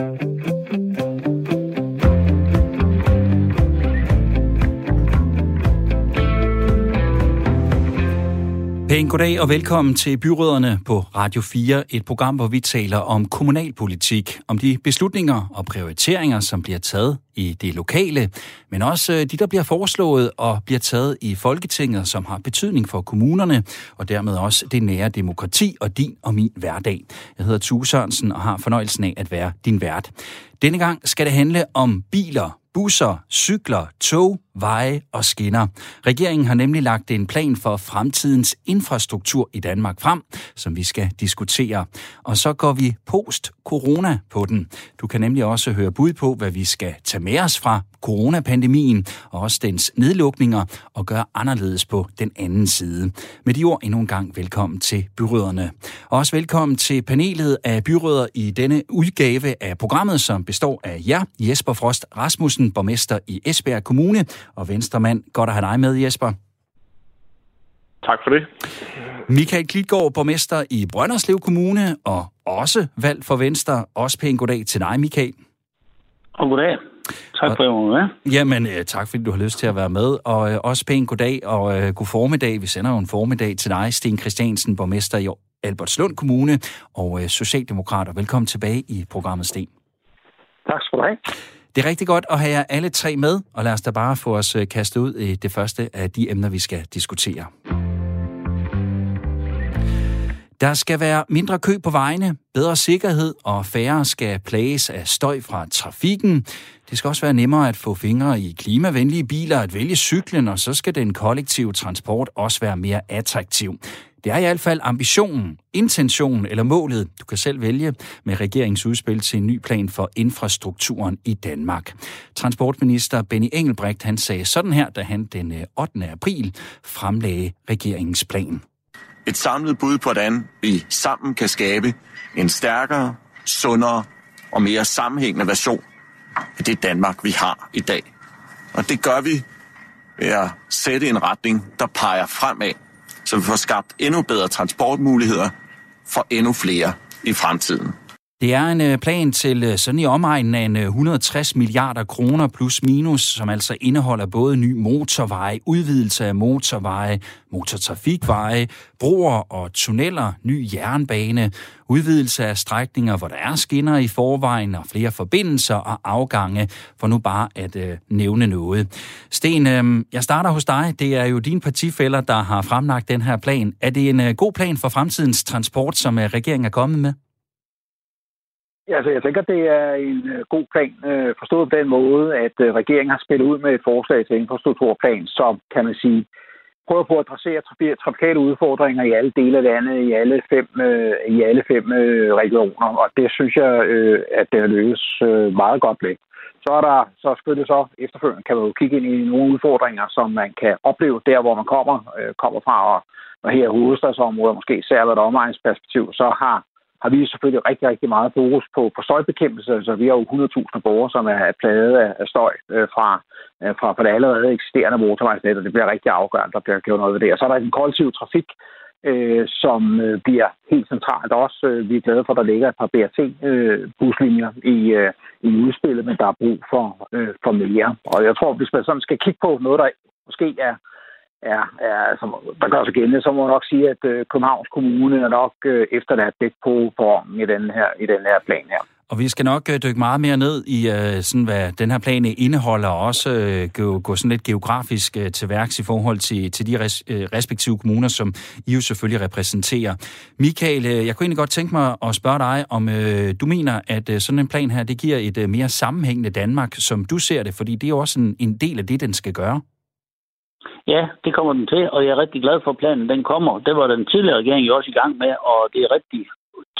Pæn goddag og velkommen til Byråderne på Radio 4, et program, hvor vi taler om kommunalpolitik, om de beslutninger og prioriteringer, som bliver taget i det lokale, men også øh, de, der bliver foreslået og bliver taget i Folketinget, som har betydning for kommunerne, og dermed også det nære demokrati og din og min hverdag. Jeg hedder Tue Sørensen og har fornøjelsen af at være din vært. Denne gang skal det handle om biler, busser, cykler, tog, veje og skinner. Regeringen har nemlig lagt en plan for fremtidens infrastruktur i Danmark frem, som vi skal diskutere. Og så går vi post-corona på den. Du kan nemlig også høre bud på, hvad vi skal tage med os fra coronapandemien og også dens nedlukninger og gøre anderledes på den anden side. Med de ord endnu en gang velkommen til Byrøderne. Og også velkommen til panelet af byrødder i denne udgave af programmet, som består af jer, Jesper Frost Rasmussen, borgmester i Esbjerg Kommune, og venstremand. Godt at have dig med, Jesper. Tak for det. Michael Klitgaard, borgmester i Brønderslev Kommune, og også valgt for Venstre. Også pæn goddag til dig, Michael. Og goddag. Tak for at være med. Jamen, øh, tak fordi du har lyst til at være med. Og øh, også pæn goddag og øh, god formiddag. Vi sender jo en formiddag til dig, Sten Christiansen, borgmester i Albertslund Kommune og øh, Socialdemokrater. Velkommen tilbage i programmet, Sten. Tak skal du have. Det er rigtig godt at have jer alle tre med, og lad os da bare få os øh, kastet ud i det første af de emner, vi skal diskutere. Der skal være mindre kø på vejene, bedre sikkerhed og færre skal plages af støj fra trafikken. Det skal også være nemmere at få fingre i klimavenlige biler, at vælge cyklen, og så skal den kollektive transport også være mere attraktiv. Det er i hvert fald ambitionen, intentionen eller målet, du kan selv vælge med regeringsudspil til en ny plan for infrastrukturen i Danmark. Transportminister Benny Engelbrecht han sagde sådan her, da han den øh, 8. April fremlagde regeringens plan. Et samlet bud på, hvordan vi sammen kan skabe en stærkere, sundere og mere sammenhængende version i det Danmark, vi har i dag. Og det gør vi ved at sætte en retning, der peger fremad så vi får skabt endnu bedre transportmuligheder for endnu flere i fremtiden. Det er en øh, plan til øh, sådan i omegnen af en øh, 160 milliarder kroner plus minus, som altså indeholder både ny motorveje, udvidelse af motorveje, motortrafikveje, broer og tunneller, ny jernbane, udvidelse af strækninger, hvor der er skinner i forvejen og flere forbindelser og afgange, for nu bare at øh, nævne noget. Sten, øh, jeg starter hos dig. Det er jo dine partifælder, der har fremlagt den her plan. Er det en øh, god plan for fremtidens transport, som øh, regeringen er kommet med? Altså, jeg tænker, det er en øh, god plan, øh, forstået på den måde, at øh, regeringen har spillet ud med et forslag til infrastrukturplan, som, kan man sige, prøver på at adressere trafikale udfordringer i alle dele af landet, i alle fem, øh, i alle fem øh, regioner, og det synes jeg, at det har lykkes meget godt med. Så er der så selvfølgelig så efterfølgende kan man jo kigge ind i nogle udfordringer, som man kan opleve der, hvor man kommer, kommer fra, og, og her i hovedstadsområdet, måske særligt et omegnsperspektiv, så har har vi selvfølgelig rigtig, rigtig meget fokus på, på støjbekæmpelse. Altså, vi har jo 100.000 borgere, som er plaget af, af støj øh, fra, øh, fra, fra det allerede eksisterende motorvejsnet, og det bliver rigtig afgørende, der bliver gjort noget ved det. Og så er der den kollektive trafik, øh, som øh, bliver helt centralt også. Øh, vi er glade for, at der ligger et par BRT-buslinjer øh, i, øh, i udspillet, men der er brug for, øh, for mere. Og jeg tror, hvis man sådan skal kigge på noget, der måske er er, er, som, der gør sig gældende, så må man nok sige, at øh, Københavns Kommune er nok øh, efterladt lidt på formen i den her, i den her plan her. Og vi skal nok øh, dykke meget mere ned i, øh, sådan, hvad den her plan indeholder, og også øh, gå, gå sådan lidt geografisk øh, til værks i forhold til, til de res, øh, respektive kommuner, som I jo selvfølgelig repræsenterer. Michael, øh, jeg kunne egentlig godt tænke mig at spørge dig, om du mener, at sådan en plan her, det giver et mere sammenhængende Danmark, som du ser det, fordi det er jo også en, en del af det, den skal gøre. Ja, det kommer den til, og jeg er rigtig glad for, at planen den kommer. Det var den tidligere regering jo også i gang med, og det er rigtig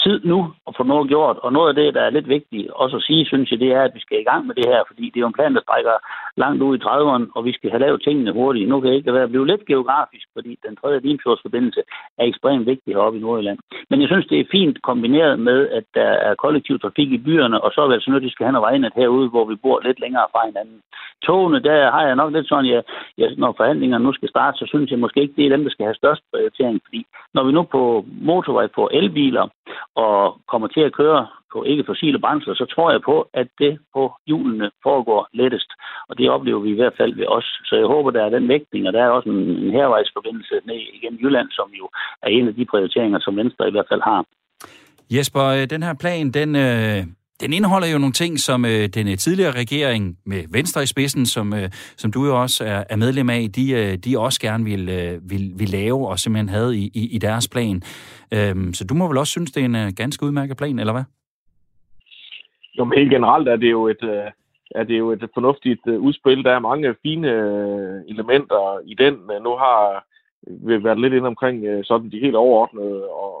tid nu at få noget gjort. Og noget af det, der er lidt vigtigt også at sige, synes jeg, det er, at vi skal i gang med det her, fordi det er jo en plan, der strækker langt ud i 30'erne, og vi skal have lavet tingene hurtigt. Nu kan det ikke være blive lidt geografisk, fordi den tredje Limfjordsforbindelse er ekstremt vigtig heroppe i Nordjylland. Men jeg synes, det er fint kombineret med, at der er kollektiv trafik i byerne, og så er vi altså nødt til at skal have noget vejnet herude, hvor vi bor lidt længere fra hinanden. Togene, der har jeg nok lidt sådan, at jeg, når forhandlingerne nu skal starte, så synes jeg måske ikke, det er dem, der skal have størst prioritering, fordi når vi nu på motorvej får elbiler, og kommer til at køre på ikke fossile brændsler, så tror jeg på, at det på hjulene foregår lettest. Og det oplever vi i hvert fald ved os. Så jeg håber, der er den vægtning, og der er også en, en hervejsforbindelse ned igennem Jylland, som jo er en af de prioriteringer, som Venstre i hvert fald har. Jesper, øh, den her plan, den, øh, den indeholder jo nogle ting, som øh, den øh, tidligere regering med Venstre i spidsen, som, øh, som du jo også er, er medlem af, de, øh, de også gerne vil, øh, vil, vil lave og simpelthen havde i, i, i deres plan. Øhm, så du må vel også synes, det er en øh, ganske udmærket plan, eller hvad? Jo, men helt generelt er det jo et, øh, er det jo et fornuftigt øh, udspil. Der er mange fine øh, elementer i den. Nu har øh, vi været lidt ind omkring øh, sådan de helt overordnede og,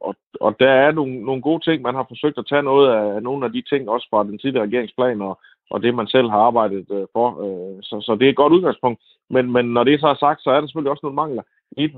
og, og der er nogle, nogle gode ting. Man har forsøgt at tage noget af nogle af de ting, også fra den tidligere regeringsplan, og, og det man selv har arbejdet øh, for. Øh, så, så det er et godt udgangspunkt. Men, men når det så er sagt, så er der selvfølgelig også nogle mangler.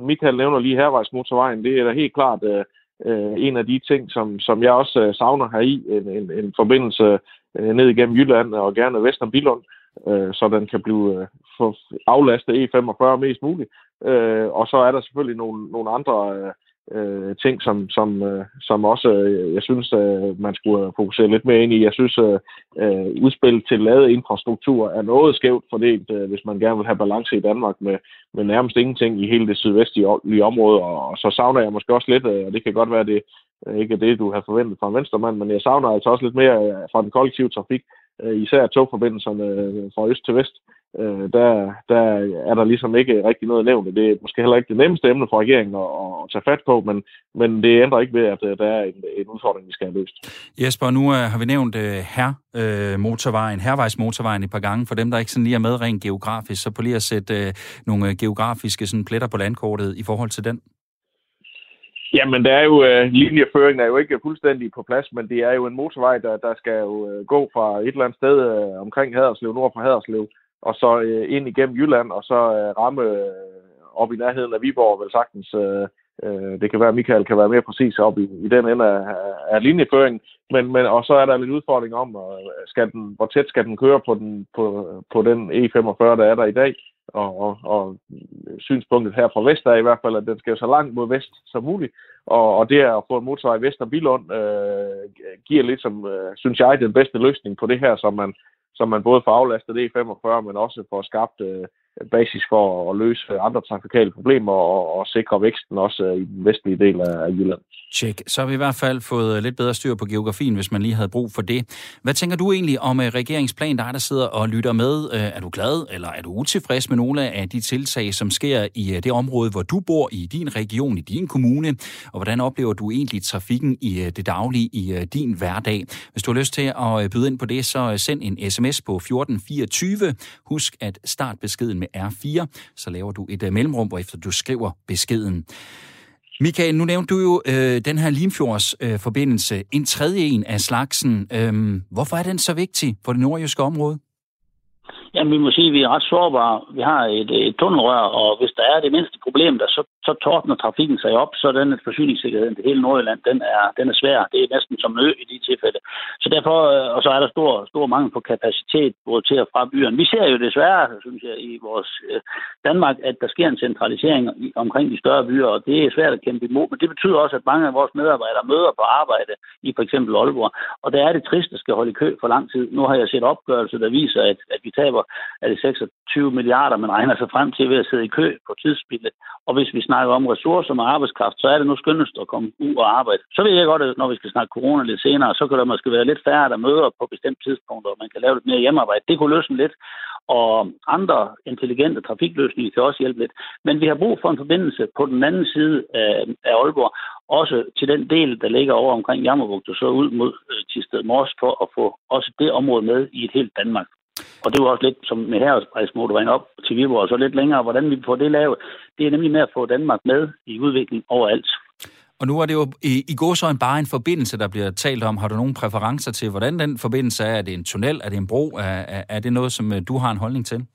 Michael nævner lige hervejsmotorvejen. Det er da helt klart øh, øh, en af de ting, som, som jeg også øh, savner her i. En, en, en forbindelse øh, ned igennem Jylland og gerne vest om Bilund, øh, så den kan blive øh, for aflastet E45 mest muligt. Øh, og så er der selvfølgelig nogle, nogle andre øh, øh, ting, som, som, øh, som også, øh, jeg synes, øh, man skulle øh, fokusere lidt mere ind i. Jeg synes, øh, øh udspil til lavet infrastruktur er noget skævt fordelt, øh, hvis man gerne vil have balance i Danmark med, med nærmest ingenting i hele det sydvestlige område. Og, og så savner jeg måske også lidt, øh, og det kan godt være, det øh, ikke er det, du har forventet fra en venstremand, men jeg savner altså også lidt mere øh, fra den kollektive trafik, Øh, især togforbindelserne øh, fra øst til vest øh, der, der er der ligesom ikke rigtig noget nævnt. Det er måske heller ikke det nemmeste emne for regeringen at, at tage fat på, men, men det ændrer ikke ved, at der er en, en udfordring, vi skal have løst. Jesper, nu har vi nævnt her motorvejen, hervejsmotorvejen et par gange. For dem, der ikke sådan lige er med rent geografisk, så på lige at sætte nogle geografiske sådan, pletter på landkortet i forhold til den. Jamen, der er jo, øh, linjeføringen er jo ikke fuldstændig på plads, men det er jo en motorvej, der, der skal jo øh, gå fra et eller andet sted øh, omkring Haderslev, nord for Haderslev, og så øh, ind igennem Jylland, og så øh, ramme øh, op i nærheden af Viborg, vel sagtens. Øh, øh, det kan være, at Michael kan være mere præcis op i, i den ende af, af linjeføringen, men, men, og så er der lidt udfordring om, øh, skal den, hvor tæt skal den køre på den, på, på den E45, der er der i dag, og, og, og synspunktet her fra vest er i hvert fald, at den skal så langt mod vest som muligt, og, og det at få en motorvej vest af Bilund øh, giver ligesom, øh, synes jeg, den bedste løsning på det her, som man, så man både får aflastet E45, men også får skabt øh, basis for at løse andre trafikale problemer og, og sikre væksten også øh, i den vestlige del af Jylland. Tjek. Så har vi i hvert fald fået øh, lidt bedre styr på geografien, hvis man lige havde brug for det. Hvad tænker du egentlig om øh, regeringsplan, der er der sidder og lytter med? Er du glad, eller er du utilfreds med nogle af de tiltag, som sker i det område, hvor du bor, i din region, i din kommune? Og hvordan oplever du egentlig trafikken i det daglige, i din hverdag? Hvis du har lyst til at byde ind på det, så send en sms på 1424. Husk at start beskeden med R4, så laver du et øh, mellemrum, efter du skriver beskeden. Michael, nu nævnte du jo øh, den her Limfjords øh, en tredje en af slagsen. Øhm, hvorfor er den så vigtig for det nordjyske område? Jamen, vi må sige, at vi er ret sårbare. Vi har et, et tunnelrør, og hvis der er det mindste problem, der så, så tordner trafikken sig op, så den forsyningssikkerheden til hele Nordjylland, den er, den er svær. Det er næsten som ø i de tilfælde. Så derfor, øh, og så er der stor, stor mangel på kapacitet både til og fra byerne. Vi ser jo desværre, synes jeg, i vores øh, Danmark, at der sker en centralisering omkring de større byer, og det er svært at kæmpe imod. Men det betyder også, at mange af vores medarbejdere møder på arbejde i for eksempel Aalborg, og der er det trist, at skal holde i kø for lang tid. Nu har jeg set opgørelser, der viser, at, at vi taber er det 26 milliarder, man regner sig frem til ved at sidde i kø på tidsspillet. Og hvis vi snakker om ressourcer og arbejdskraft, så er det nu skønnest at komme ud og arbejde. Så ved jeg godt, at når vi skal snakke corona lidt senere, så kan der måske være lidt færre, der møder på bestemte tidspunkter, og man kan lave lidt mere hjemmearbejde. Det kunne løsne lidt, og andre intelligente trafikløsninger kan også hjælpe lidt. Men vi har brug for en forbindelse på den anden side af, Aalborg, også til den del, der ligger over omkring Jammerbugt og så ud mod øh, Tisted Mors, for at få også det område med i et helt Danmark. Og det var også lidt som med herresprejsmotorvejen op til Viborg, og så lidt længere, hvordan vi får det lavet. Det er nemlig med at få Danmark med i udviklingen overalt. Og nu er det jo i, i går så en bare en forbindelse, der bliver talt om. Har du nogle præferencer til, hvordan den forbindelse er? Er det en tunnel? Er det en bro? Er, er, er det noget, som øh, du har en holdning til?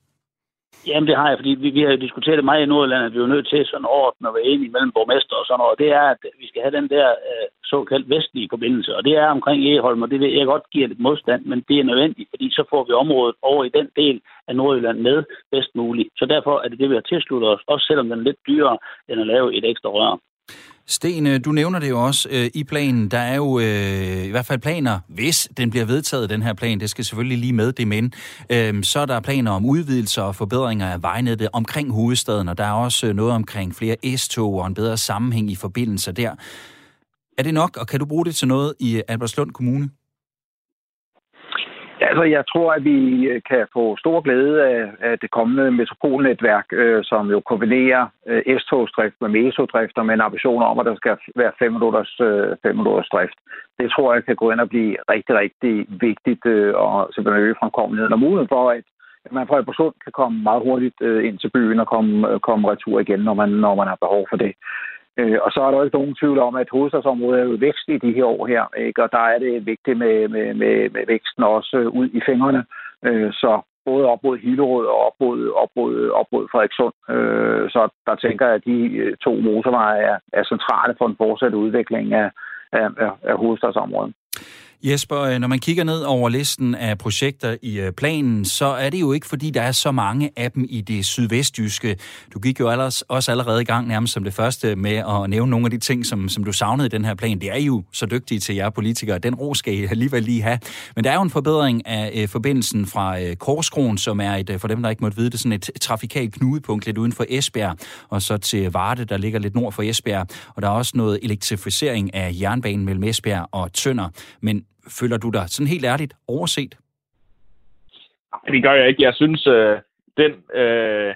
Jamen, det har jeg, fordi vi, vi har jo diskuteret det meget i Nordjylland, at vi er nødt til sådan ordnet at være enige mellem borgmester og sådan noget. Det er, at vi skal have den der øh, såkaldt vestlige forbindelse, og det er omkring Eholm, og det vil jeg godt give lidt modstand, men det er nødvendigt, fordi så får vi området over i den del af Nordjylland med bedst muligt. Så derfor er det det, vi har tilsluttet os, også selvom den er lidt dyrere end at lave et ekstra rør. Sten, øh, du nævner det jo også øh, i planen. Der er jo øh, i hvert fald planer, hvis den bliver vedtaget, den her plan, det skal selvfølgelig lige med det, men øh, så er der planer om udvidelser og forbedringer af vejnettet omkring hovedstaden, og der er også øh, noget omkring flere S-tog og en bedre sammenhæng i forbindelser der. Er det nok, og kan du bruge det til noget i Albertslund Kommune? Altså, jeg tror, at vi øh, kan få stor glæde af, af det kommende metropolnetværk, øh, som jo kombinerer øh, S-togsdrift med mesodrift og med en ambition om, at der skal være 5 minutters, øh, 5 minutters drift. Det tror jeg kan gå ind og blive rigtig, rigtig vigtigt øh, og simpelthen øge fremkommeligheden og muligheden for, at man fra Albertslund kan komme meget hurtigt øh, ind til byen og komme, øh, komme retur igen, når man, når man har behov for det. Øh, og så er der jo ikke nogen tvivl om, at hovedstadsområdet er jo vækst i de her år her, ikke? og der er det vigtigt med, med, med, med væksten også ud i fingrene. Øh, så både op mod Hillerød og op mod, op mod, op mod Frederikssund. Øh, så der tænker jeg, at de øh, to motorveje er, er centrale for en fortsat udvikling af, af, af hovedstadsområdet. Jesper, øh, når man kigger ned over listen af projekter i øh, planen, så er det jo ikke, fordi der er så mange af dem i det sydvestjyske. Du gik jo også allerede i gang nærmest som det første med at nævne nogle af de ting, som, som du savnede i den her plan. Det er jo så dygtige til jer politikere. Den ro skal I alligevel lige have. Men der er jo en forbedring af øh, forbindelsen fra øh, Korskronen, som er et, øh, for dem, der ikke måtte vide det, sådan et trafikalt knudepunkt lidt uden for Esbjerg, og så til Varde, der ligger lidt nord for Esbjerg. Og der er også noget elektrificering af jernbanen mellem Esbjerg og Tønder. Men føler du dig sådan helt ærligt overset? Det gør jeg ikke. Jeg synes, øh, den øh,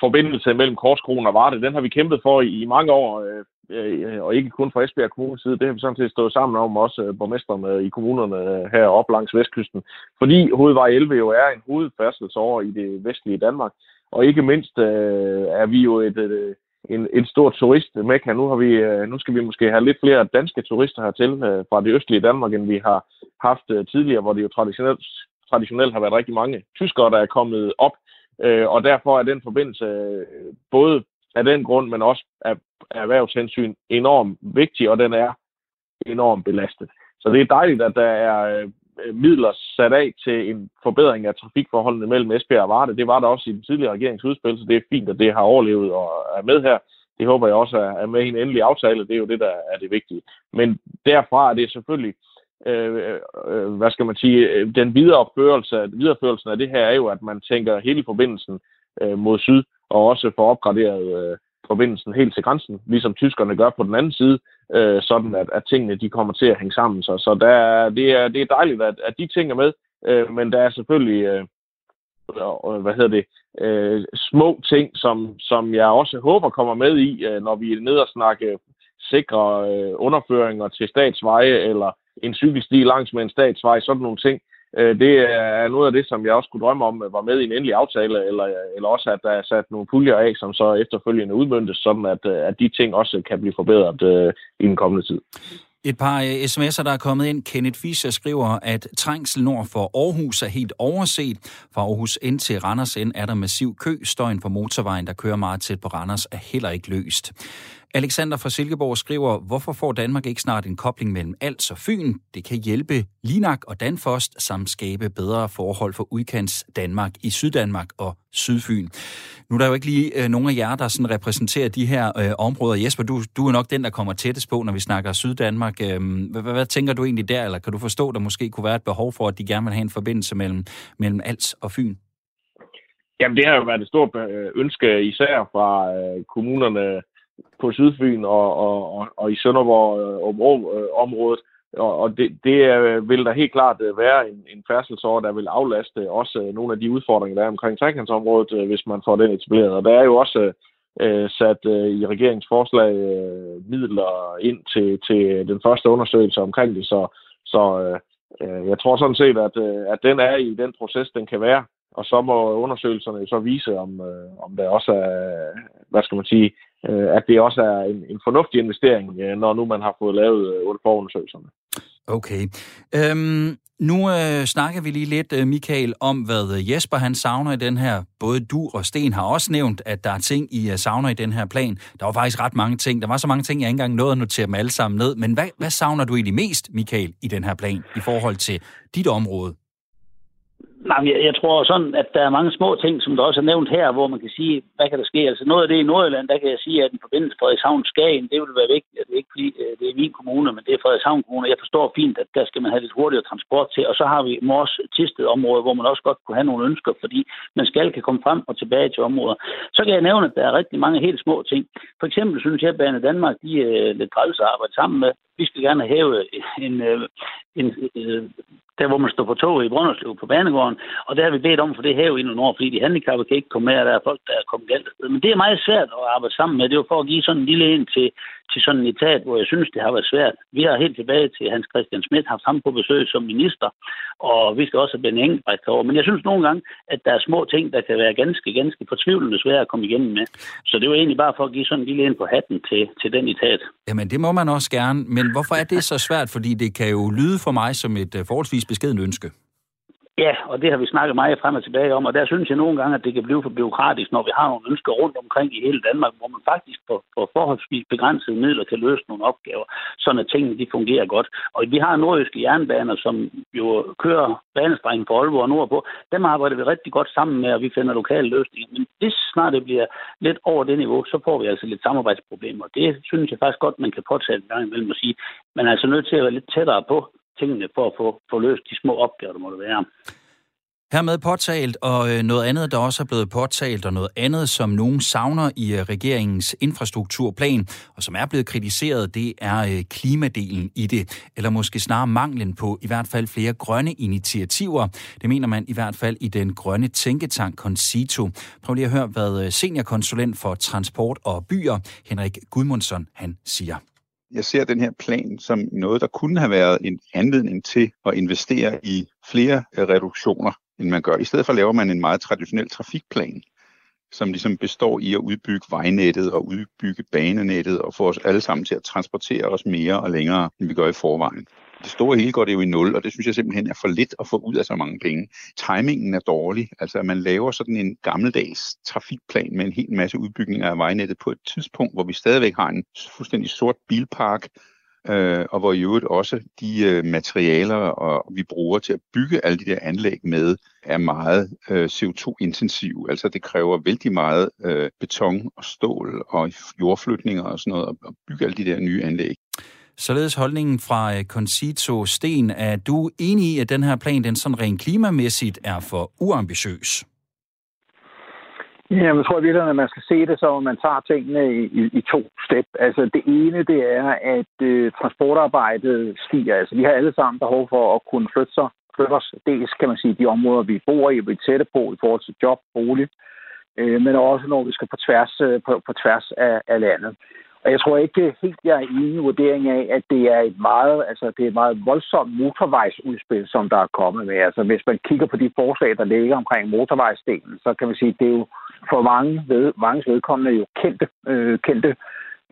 forbindelse mellem Korskronen og Varde, den har vi kæmpet for i, i mange år, øh, øh, og ikke kun fra Esbjerg Kommunes side. Det har vi sådan set stået sammen om, også øh, borgmesterne øh, i kommunerne øh, her op langs vestkysten. Fordi hovedvej 11 jo er en hovedfærdselsår i det vestlige Danmark, og ikke mindst øh, er vi jo et, et, en, en stor turist med Nu, har vi, øh, nu skal vi måske have lidt flere danske turister hertil øh, fra det østlige Danmark, end vi har haft øh, tidligere, hvor det jo traditionelt, traditionelt har været rigtig mange tyskere, der er kommet op. Og derfor er den forbindelse både af den grund, men også af, af erhvervshensyn enormt vigtig, og den er enormt belastet. Så det er dejligt, at der er Øh, midler sat af til en forbedring af trafikforholdene mellem Esbjerg og Varde. Det var der også i den tidligere regeringsudspil, så det er fint, at det har overlevet og er med her. Det håber jeg også er med i en endelig aftale. Det er jo det, der er det vigtige. Men derfra er det selvfølgelig, øh, øh, hvad skal man sige, øh, den videreførelse, videreførelsen af det her er jo, at man tænker hele forbindelsen øh, mod syd, og også får opgraderet øh, forbindelsen helt til grænsen, ligesom tyskerne gør på den anden side, øh, sådan at, at tingene de kommer til at hænge sammen. Så, så der, det, er, det er dejligt, at, at de ting er med, øh, men der er selvfølgelig øh, øh, hvad hedder det, øh, små ting, som, som jeg også håber kommer med i, øh, når vi er nede og snakke sikre øh, underføringer til statsveje, eller en cykelsti langs med en statsvej, sådan nogle ting. Øh, det er noget af det, som jeg også kunne drømme om var med i en endelig aftale, eller, eller også at der er sat nogle puljer af, som så efterfølgende udmyndtes, sådan at, at de ting også kan blive forbedret øh, i den kommende tid. Et par øh, sms'er, der er kommet ind. Kenneth Fischer skriver, at trængsel nord for Aarhus er helt overset. Fra Aarhus ind til Randers ind er der massiv kø. Støjen på motorvejen, der kører meget tæt på Randers, er heller ikke løst. Alexander fra Silkeborg skriver, hvorfor får Danmark ikke snart en kobling mellem Als og Fyn? Det kan hjælpe Linak og Danfost samt skabe bedre forhold for udkants Danmark i Syddanmark og Sydfyn. Nu er der jo ikke lige øh, nogen af jer, der sådan repræsenterer de her øh, områder. Jesper, du, du er nok den, der kommer tættest på, når vi snakker Syddanmark. Øh, hvad, hvad, hvad tænker du egentlig der, eller kan du forstå, at der måske kunne være et behov for, at de gerne vil have en forbindelse mellem, mellem Als og Fyn? Jamen, det har jo været et stort øh, ønske, især fra øh, kommunerne på Sydfyn og, og, og, og i Sønderborg-området. Øh, øh og, og det, det vil der helt klart øh, være en, en færdselsår, der vil aflaste også øh, nogle af de udfordringer, der er omkring trekantsområdet, øh, hvis man får den etableret. Og der er jo også øh, sat øh, i regeringsforslag øh, midler ind til, til den første undersøgelse omkring det, så, så øh, øh jeg tror sådan set, at, at den er i den proces, den kan være. Og så må undersøgelserne så vise, om, øh, om der også er, hvad skal man sige, øh, at det også er en, en fornuftig investering, øh, når nu man har fået lavet øh, forundersøgelserne. Okay. Øhm, nu øh, snakker vi lige lidt, øh, Michael, om hvad øh, Jesper han savner i den her. Både du og Sten har også nævnt, at der er ting, I uh, savner i den her plan. Der var faktisk ret mange ting. Der var så mange ting, jeg ikke engang nåede at notere dem alle sammen ned. Men hvad, hvad savner du egentlig mest, Michael, i den her plan i forhold til dit område? Nej, jeg, jeg tror sådan, at der er mange små ting, som der også er nævnt her, hvor man kan sige, hvad kan der ske? Altså noget af det i Nordjylland, der kan jeg sige, at en forbindelse Frederikshavn Skagen, det vil være vigtigt. Det er ikke fordi, øh, det er min kommune, men det er Frederikshavn Kommune. Jeg forstår fint, at der skal man have lidt hurtigere transport til. Og så har vi Mors Tisted område, hvor man også godt kunne have nogle ønsker, fordi man skal kan komme frem og tilbage til områder. Så kan jeg nævne, at der er rigtig mange helt små ting. For eksempel synes jeg, at Bane Danmark, de er lidt træls at arbejde sammen med. Vi skal gerne have øh, en, en, en, en der hvor man står på toget i Brønderslev på Banegården, og der har vi bedt om for det her i nogle år, fordi de handicappede kan ikke komme med, og der er folk, der er kommet galt Men det er meget svært at arbejde sammen med. Det var for at give sådan en lille en til, til sådan en etat, hvor jeg synes, det har været svært. Vi har helt tilbage til Hans Christian Schmidt haft ham på besøg som minister, og vi skal også have Ben Engelbrecht over. Men jeg synes nogle gange, at der er små ting, der kan være ganske, ganske fortvivlende svære at komme igennem med. Så det var egentlig bare for at give sådan en lille ind på hatten til, til den etat. Jamen, det må man også gerne. Men hvorfor er det så svært? Fordi det kan jo lyde for mig som et øh, forholdsvis beskedent ønske. Ja, og det har vi snakket meget frem og tilbage om, og der synes jeg nogle gange, at det kan blive for byråkratisk, når vi har nogle ønsker rundt omkring i hele Danmark, hvor man faktisk på, på forholdsvis begrænsede midler kan løse nogle opgaver, sådan at tingene de fungerer godt. Og vi har nordjyske jernbaner, som jo kører banestrengen på Aalborg og nordpå. Dem arbejder vi rigtig godt sammen med, og vi finder lokale løsninger. Men hvis snart det bliver lidt over det niveau, så får vi altså lidt samarbejdsproblemer. Det synes jeg faktisk godt, man kan påtage en gang imellem at sige. Man er altså nødt til at være lidt tættere på tingene for at få, få løst de små opgaver, der måtte være. Hermed påtalt, og øh, noget andet, der også er blevet påtalt, og noget andet, som nogen savner i øh, regeringens infrastrukturplan, og som er blevet kritiseret, det er øh, klimadelen i det, eller måske snarere manglen på i hvert fald flere grønne initiativer. Det mener man i hvert fald i den grønne tænketank Concito. Prøv lige at høre, hvad seniorkonsulent for transport og byer, Henrik Gudmundsson, han siger. Jeg ser den her plan som noget, der kunne have været en anledning til at investere i flere øh, reduktioner, end man gør. I stedet for laver man en meget traditionel trafikplan, som ligesom består i at udbygge vejnettet og udbygge banenettet og få os alle sammen til at transportere os mere og længere, end vi gør i forvejen. Det store hele går det jo i nul, og det synes jeg simpelthen er for lidt at få ud af så mange penge. Timingen er dårlig. Altså, at man laver sådan en gammeldags trafikplan med en hel masse udbygninger af vejnettet på et tidspunkt, hvor vi stadigvæk har en fuldstændig sort bilpark, øh, og hvor i øvrigt også de øh, materialer, og vi bruger til at bygge alle de der anlæg med, er meget øh, CO2-intensive. Altså det kræver vældig meget øh, beton og stål og jordflytninger og sådan noget, at bygge alle de der nye anlæg. Således holdningen fra øh, Concito Sten, er du enig i, at den her plan, den sådan rent klimamæssigt er for uambitiøs? Ja, jeg tror virkelig, at man skal se det, så man tager tingene i, i, i to step. Altså det ene, det er, at øh, transportarbejdet stiger. Altså vi har alle sammen behov for at kunne flytte, sig, flytte os. Dels kan man sige de områder, vi bor i, vi er tætte på i forhold til job, bolig, øh, men også når vi skal på tværs, øh, på, på tværs af, af landet. Og jeg tror ikke helt, jeg er enig i vurderingen af, at det er et meget, altså det er et meget voldsomt motorvejsudspil, som der er kommet med. Altså hvis man kigger på de forslag, der ligger omkring motorvejsdelen, så kan man sige, at det er jo for mange ved, mange vedkommende jo kendte, øh, kendte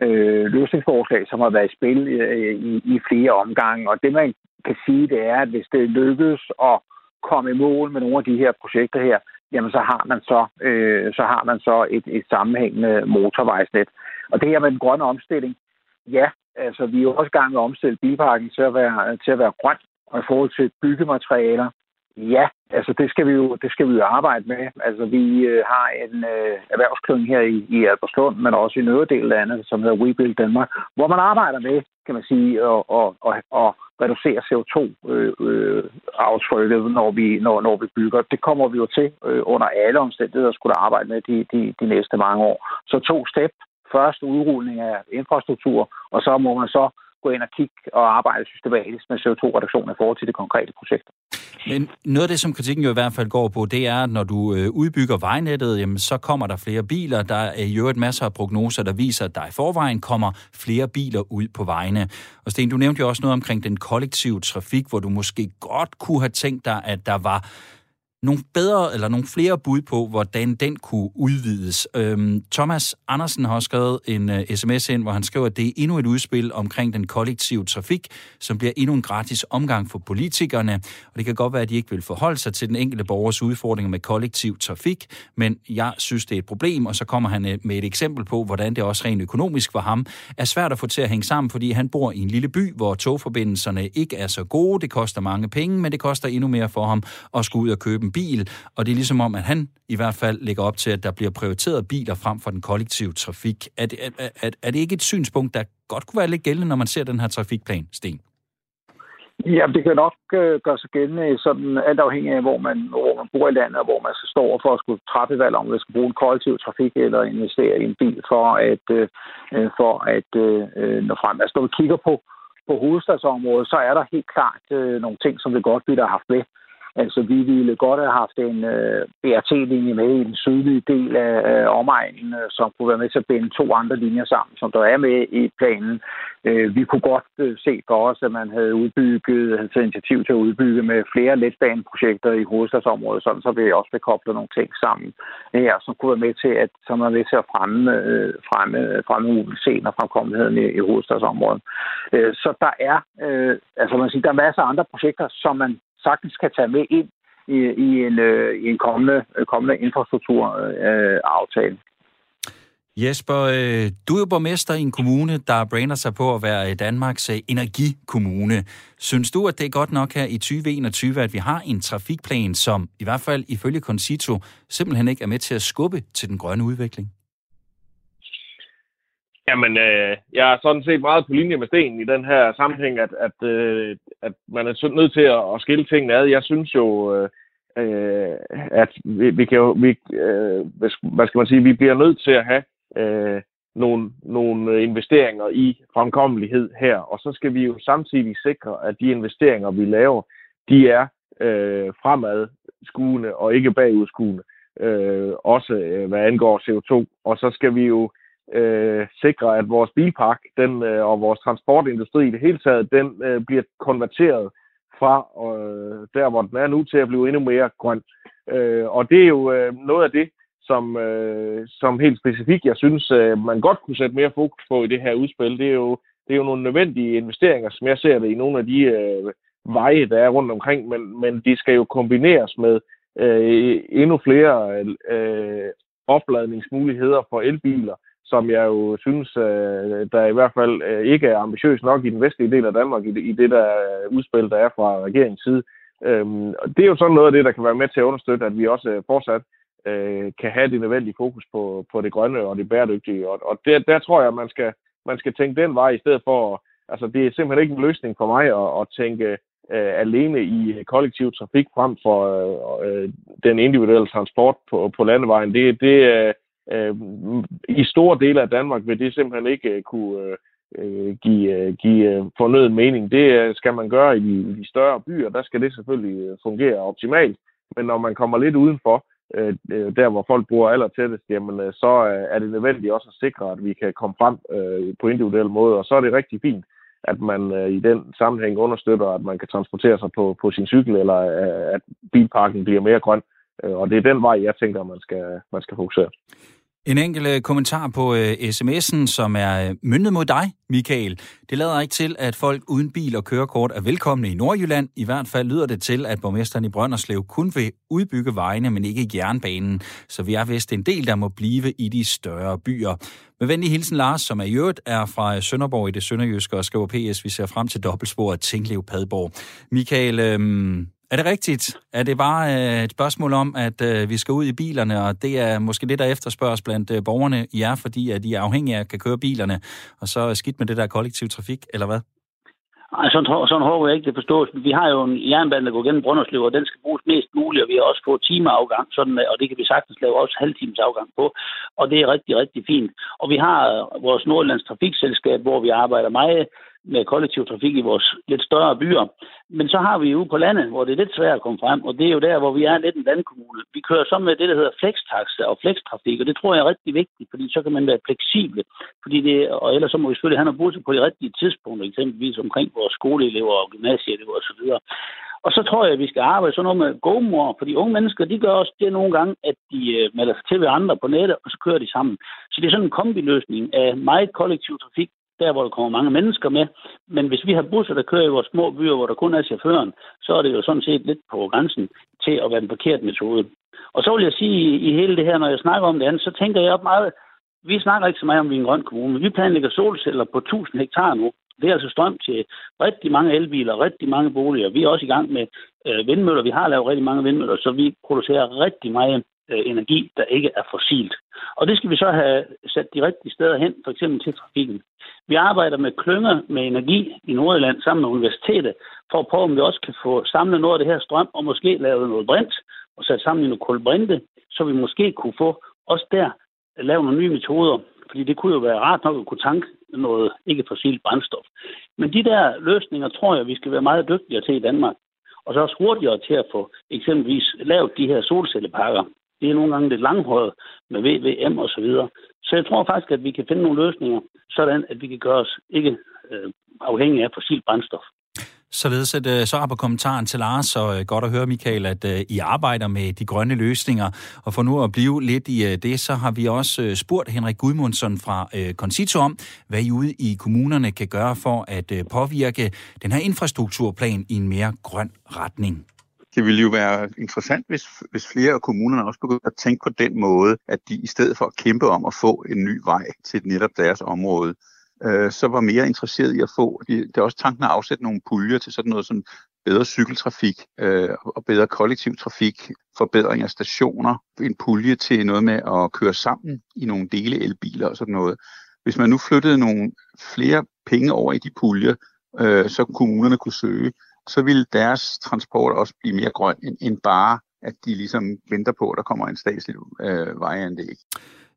øh, løsningsforslag, som har været i spil øh, i, i flere omgange. Og det man kan sige, det er, at hvis det lykkes at komme i mål med nogle af de her projekter her, jamen så har man så, øh, så har man så et, et sammenhængende motorvejsnet. Og det her med den grønne omstilling, ja, altså vi er jo også i gang med at omstille bilparken til at være, til at være grøn, og i forhold til byggematerialer, ja, altså det skal vi jo, det skal vi jo arbejde med. Altså vi øh, har en øh, erhvervsklynge her i, i Albertslund, men også i en øvrige del af landet, som hedder WeBuild Danmark, hvor man arbejder med, kan man sige, at, og, og, og reducere CO2-aftrykket, øh, øh når, vi, når, når vi bygger. Det kommer vi jo til øh, under alle omstændigheder at skulle arbejde med de, de, de næste mange år. Så to step. Først udrulning af infrastruktur, og så må man så gå ind og kigge og arbejde systematisk med CO2-reduktion i forhold til det konkrete projekt. Men noget af det, som kritikken jo i hvert fald går på, det er, at når du øh, udbygger vejnettet, jamen, så kommer der flere biler. Der er jo øvrigt masser af prognoser, der viser, at der i forvejen kommer flere biler ud på vejene. Og Sten, du nævnte jo også noget omkring den kollektive trafik, hvor du måske godt kunne have tænkt dig, at der var nogle bedre eller nogle flere bud på, hvordan den kunne udvides. Øhm, Thomas Andersen har skrevet en øh, uh, sms ind, hvor han skriver, at det er endnu et udspil omkring den kollektive trafik, som bliver endnu en gratis omgang for politikerne. Og det kan godt være, at de ikke vil forholde sig til den enkelte borgers udfordringer med kollektiv trafik, men jeg synes, det er et problem, og så kommer han uh, med et eksempel på, hvordan det også rent økonomisk for ham er svært at få til at hænge sammen, fordi han bor i en lille by, hvor togforbindelserne ikke er så gode. Det koster mange penge, men det koster endnu mere for ham at skulle ud og købe en bil, og det er ligesom om, at han i hvert fald lægger op til, at der bliver prioriteret biler frem for den kollektive trafik. Er det, er, er, er det ikke et synspunkt, der godt kunne være lidt gældende, når man ser den her trafikplan, Sten? Ja, det kan nok øh, gøre sig gældende sådan alt afhængig af, hvor man, hvor man bor i landet, og hvor man så står for at skulle træffe valg om, at man skal bruge en kollektiv trafik eller investere i en bil for at, øh, øh, for at øh, nå frem. Altså, når vi kigger på, på hovedstadsområdet, så er der helt klart øh, nogle ting, som vi godt ville have haft med. Altså, vi ville godt have haft en øh, BRT-linje med i den sydlige del af øh, omegnen, øh, som kunne være med til at binde to andre linjer sammen, som der er med i planen. Øh, vi kunne godt øh, se for os, at man havde udbygget, havde taget initiativ til at udbygge med flere letbaneprojekter i hovedstadsområdet, sådan så vi også vil koble nogle ting sammen her, som kunne være med til at, som er med til at fremme, øh, fremme, fremme mobiliteten og fremkommeligheden i, i hovedstadsområdet. Øh, så der er, øh, altså man siger, der er masser af andre projekter, som man sagtens kan tage med ind i, i, en, øh, i en kommende, øh, kommende infrastrukturaftale. Øh, Jesper, øh, du er jo borgmester i en kommune, der brander sig på at være øh, Danmarks øh, energikommune. Synes du, at det er godt nok her i 2021, at vi har en trafikplan, som i hvert fald ifølge Concito simpelthen ikke er med til at skubbe til den grønne udvikling? Jamen, øh, jeg er sådan set meget på linje med Sten i den her sammenhæng, at, at, øh, at man er nødt til at, at skille tingene ad. Jeg synes jo, øh, øh at vi, vi kan jo, vi, øh, hvad skal man sige, vi bliver nødt til at have øh, nogle, nogle investeringer i fremkommelighed her, og så skal vi jo samtidig sikre, at de investeringer, vi laver, de er øh, fremadskuende og ikke bagudskuende, øh, også øh, hvad angår CO2. Og så skal vi jo øh, Øh, sikre, at vores bilpark den, øh, og vores transportindustri i det hele taget, den øh, bliver konverteret fra øh, der, hvor den er nu, til at blive endnu mere grøn. Øh, og det er jo øh, noget af det, som, øh, som helt specifikt, jeg synes, øh, man godt kunne sætte mere fokus på i det her udspil. Det er jo, det er jo nogle nødvendige investeringer, som jeg ser det i nogle af de øh, veje, der er rundt omkring, men, men de skal jo kombineres med øh, endnu flere øh, øh opladningsmuligheder for elbiler, som jeg jo synes, øh, der i hvert fald øh, ikke er ambitiøs nok i den vestlige del af Danmark, i det, i det der øh, udspil, der er fra regeringens side. Øhm, og det er jo sådan noget af det, der kan være med til at understøtte, at vi også øh, fortsat øh, kan have det nødvendige fokus på, på det grønne og det bæredygtige. Og, og der, der tror jeg, at man skal, man skal tænke den vej i stedet for, altså det er simpelthen ikke en løsning for mig at, at tænke øh, alene i kollektiv trafik frem for øh, øh den individuelle transport på, på landevejen. Det, det, øh, Øh, I store dele af Danmark vil det simpelthen ikke øh, kunne øh, give, øh, give øh, fornøden mening. Det øh, skal man gøre i de, i de større byer, der skal det selvfølgelig øh, fungere optimalt. Men når man kommer lidt udenfor, øh, øh der hvor folk bor aller tættest, jamen, så er det nødvendigt også at sikre, at vi kan komme frem øh, på individuel måde, og så er det rigtig fint, at man øh, i den sammenhæng understøtter, at man kan transportere sig på, på sin cykel, eller øh, at bilparken bliver mere grøn. Og det er den vej, jeg tænker, man skal, man skal fokusere. En enkelt øh, kommentar på øh, uh, sms'en, som er uh, myndet mod dig, Michael. Det lader ikke til, at folk uden bil og kørekort er velkomne i Nordjylland. I hvert fald lyder det til, at borgmesteren i Brønderslev kun vil udbygge vejene, men ikke jernbanen. Så vi er vist en del, der må blive i de større byer. Med venlig hilsen Lars, som er i øvrigt er fra Sønderborg i det sønderjyske og skriver PS. Vi ser frem til dobbeltsporet Tinglev-Padborg. Michael, øhm, er det rigtigt? Er det bare øh, et spørgsmål om, at øh, vi skal ud i bilerne, og det er måske lidt der efterspørges blandt øh, borgerne i jer, fordi at de er afhængige af at kan køre bilerne, og så skidt med det der kollektiv trafik, eller hvad? Ej, sådan, sådan håber jeg ikke, det forstås. Vi har jo en jernbane, der går gennem Brønderslev, og den skal bruges mest muligt, og vi har også fået timeafgang, sådan, og det kan vi sagtens lave også halvtimes afgang på, og det er rigtig, rigtig fint. Og vi har øh, vores Nordlands Trafikselskab, hvor vi arbejder meget med kollektiv trafik i vores lidt større byer. Men så har vi jo på landet, hvor det er lidt svært at komme frem, og det er jo der, hvor vi er lidt en landkommune. Vi kører så med det, der hedder flextaxe og flextrafik, og det tror jeg er rigtig vigtigt, fordi så kan man være fleksible. Fordi det, og ellers så må vi selvfølgelig have noget busser på de rigtige tidspunkter, eksempelvis omkring vores skoleelever og gymnasieelever osv. Og så tror jeg, at vi skal arbejde sådan noget med GoMore, for de unge mennesker, de gør også det nogle gange, at de øh, melder sig til ved andre på nettet, og så kører de sammen. Så det er sådan en kombiløsning af meget kollektiv trafik der hvor der kommer mange mennesker med. Men hvis vi har busser, der kører i vores små byer, hvor der kun er chaufføren, så er det jo sådan set lidt på grænsen til at være en forkert metode. Og så vil jeg sige, i hele det her, når jeg snakker om det andet, så tænker jeg op meget, vi snakker ikke så meget om, vi er en grøn kommune. Vi planlægger solceller på 1000 hektar nu, Det er altså strøm til rigtig mange elbiler, rigtig mange boliger. Vi er også i gang med øh, vindmøller. Vi har lavet rigtig mange vindmøller, så vi producerer rigtig meget øh, energi, der ikke er fossilt. Og det skal vi så have sat de rigtige steder hen, for eksempel til trafikken. Vi arbejder med klynger med energi i Nordjylland sammen med universitetet, for at prøve, om vi også kan få samlet noget af det her strøm, og måske lave noget brint, og sat sammen i noget kulbrinte, så vi måske kunne få også der lave nogle nye metoder, fordi det kunne jo være rart nok at kunne tanke noget ikke-fossilt brændstof. Men de der løsninger tror jeg, vi skal være meget dygtigere til i Danmark. Og så også hurtigere til at få eksempelvis lavet de her solcellepakker de er nogle gange lidt langhåret med VVM og så videre. Så jeg tror faktisk, at vi kan finde nogle løsninger, sådan at vi kan gøre os ikke øh, afhængige af fossilt brændstof. Således at øh, så har på kommentaren til Lars, og øh, godt at høre, Michael, at øh, I arbejder med de grønne løsninger. Og for nu at blive lidt i øh, det, så har vi også øh, spurgt Henrik Gudmundsson fra øh, Concito om, hvad I ude i kommunerne kan gøre for at påvirke den her infrastrukturplan i en mere grøn retning. Det ville jo være interessant, hvis, hvis flere af kommunerne også begyndte at tænke på den måde, at de i stedet for at kæmpe om at få en ny vej til netop deres område, øh, så var mere interesseret i at få, det er også tanken at afsætte nogle puljer til sådan noget som bedre cykeltrafik øh, og bedre kollektiv trafik, forbedring af stationer, en pulje til noget med at køre sammen i nogle dele elbiler og sådan noget. Hvis man nu flyttede nogle flere penge over i de puljer, øh, så kommunerne kunne søge, så ville deres transport også blive mere grøn end, end bare, at de ligesom venter på, at der kommer en statslig øh, vejanlæg.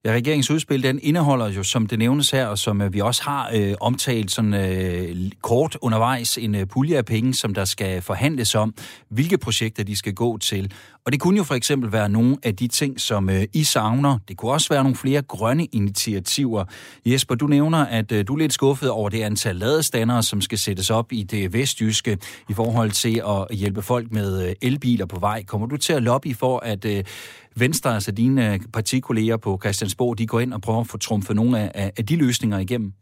Ja, regeringens udspil, den indeholder jo, som det nævnes her, og som øh, vi også har øh, omtalt sådan øh, kort undervejs, en øh, pulje af penge, som der skal forhandles om, hvilke projekter de skal gå til. Og det kunne jo for eksempel være nogle af de ting, som øh, I savner. Det kunne også være nogle flere grønne initiativer. Jesper, du nævner, at øh, du er lidt skuffet over det antal ladestandere, som skal sættes op i det vestjyske i forhold til at hjælpe folk med øh, elbiler på vej. Kommer du til at lobby for, at øh, Venstre, altså dine øh, partikolleger på Christiansborg, de går ind og prøver at få trumfet nogle af, af de løsninger igennem?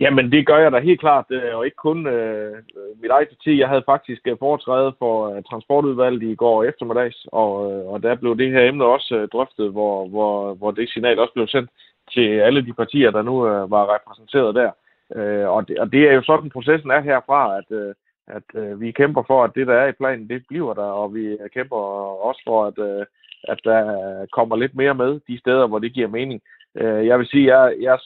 Jamen, det gør jeg da helt klart, øh, og ikke kun øh, mit eget parti. Jeg havde faktisk øh, foretrædet for øh, transportudvalget i går eftermiddags, og, og der blev det her emne også drøftet, hvor, hvor, hvor det signal også blev sendt til alle de partier, der nu var repræsenteret der. Og det, og det er jo sådan, processen er herfra, at at øh, vi kæmper for, at det, der er i planen, det bliver der, og vi kæmper også for, at, øh, at der kommer lidt mere med de steder, hvor det giver mening. Øh, jeg vil sige, jeg, jeg,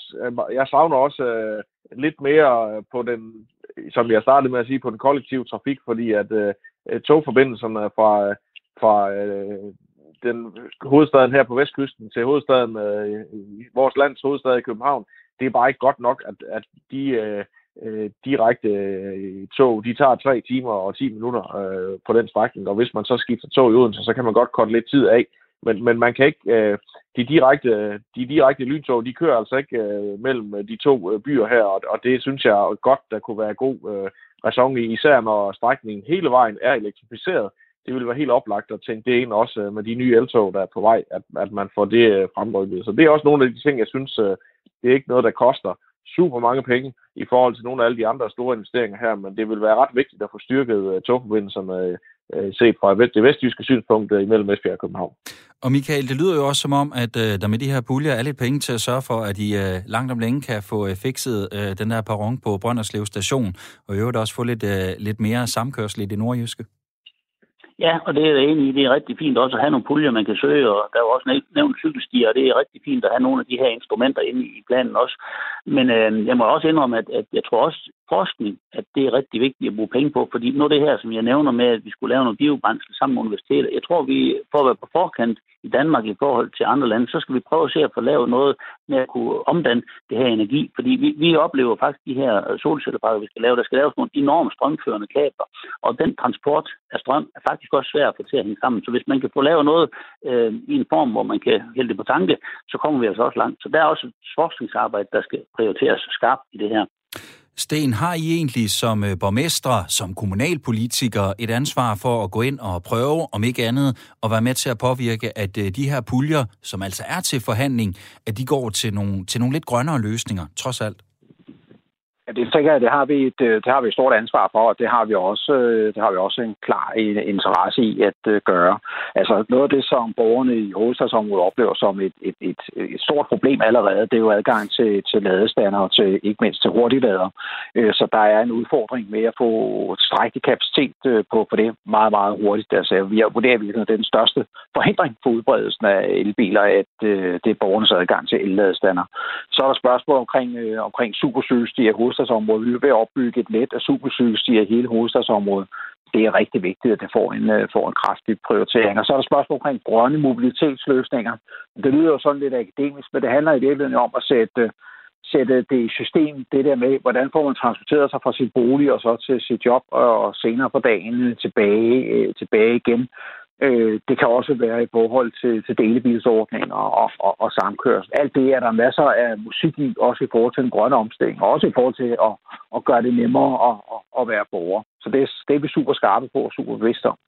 jeg savner også øh, lidt mere på den, som jeg startede med at sige, på den kollektive trafik, fordi at øh, togforbindelserne fra, fra øh, den hovedstaden her på vestkysten til hovedstaden, øh, vores lands hovedstad i København, det er bare ikke godt nok, at, at de øh, øh, direkte øh, tog, de tager 3 timer og 10 minutter øh, på den strækning, og hvis man så skifter tog i Odense, så kan man godt korte lidt tid af. Men, men man kan ikke, øh, de, direkte, de direkte lyntog, de kører altså ikke øh, mellem de to øh, byer her, og, og det synes jeg godt, der kunne være god øh, ræson i, især når strækningen hele vejen er elektrificeret. Det vil være helt oplagt at tænke det ind også øh, med de nye eltog, der er på vej, at, at man får det øh, fremrykket. Så det er også nogle af de ting, jeg synes, øh, det er ikke noget, der koster super mange penge i forhold til nogle af alle de andre store investeringer her, men det vil være ret vigtigt at få styrket øh, uh, togforbindelserne uh, øh, øh, set fra det vestjyske synspunkt uh, imellem Esbjerg og København. Og Michael, det lyder jo også som om, at uh, der med de her puljer er lidt penge til at sørge for, at de langt om længe kan få fikset den her perron på Brønderslev station, og i øvrigt også få lidt, lidt mere samkørsel i det nordjyske. Ja, og det er jeg enig i. Det er rigtig fint også at have nogle puljer, man kan søge, og der er jo også nævnt cykelstier, og det er rigtig fint at have nogle af de her instrumenter inde i planen også. Men øh, jeg må også indrømme, at, at jeg tror også, forskning, at det er rigtig vigtigt at bruge penge på, fordi nu det her, som jeg nævner med, at vi skulle lave noget biobrændsel sammen med universiteter, jeg tror, vi for at være på forkant i Danmark i forhold til andre lande, så skal vi prøve at se at få lavet noget med at kunne omdanne det her energi, fordi vi, vi oplever faktisk de her solcelleparker, vi skal lave, der skal laves nogle enorme strømførende kabler, og den transport af strøm er faktisk også svær at få til at hænge sammen. Så hvis man kan få lavet noget øh, i en form, hvor man kan hælde det på tanke, så kommer vi altså også langt. Så der er også et forskningsarbejde, der skal prioriteres skarpt i det her. Sten, har I egentlig som øh, borgmestre, som kommunalpolitikere et ansvar for at gå ind og prøve, om ikke andet, at være med til at påvirke, at øh, de her puljer, som altså er til forhandling, at de går til nogle, til nogle lidt grønnere løsninger, trods alt? Ja, det tænker jeg, det har vi et, øh, det har vi et stort ansvar for, og det har vi også, øh, det har vi også en klar interesse i at øh, gøre. Altså noget af det, som borgerne i hovedstadsområdet oplever som et, et, et, et stort problem allerede, det er jo adgang til, til ladestander og til, ikke mindst til hurtiglader. Så der er en udfordring med at få strækkelig kapacitet på, på det meget, meget hurtigt. Altså, vi har vurderet, at det er den største forhindring for udbredelsen af elbiler, at det er borgernes adgang til elladestander. Så er der spørgsmål omkring, omkring supercykelstier i hovedstadsområdet. Vi vil opbygge et net af supercykelstier i hele hovedstadsområdet. Det er rigtig vigtigt, at det får en, øh, får en kraftig prioritering. Og så er der spørgsmål omkring grønne mobilitetsløsninger. Det lyder jo sådan lidt akademisk, men det handler i virkeligheden om at sætte, sætte det i system, det der med, hvordan får man transporteret sig fra sin bolig og så til sit job og senere på dagen tilbage, øh, tilbage igen. Øh, det kan også være i forhold til, til delebilsordninger og, og, og samkørsel. Alt det er der masser af musik i, også i forhold til den grønne omstilling, og også i forhold til at, at gøre det nemmere at, at, at være borger. Så det, det er vi super skarpe på og super bevidste om.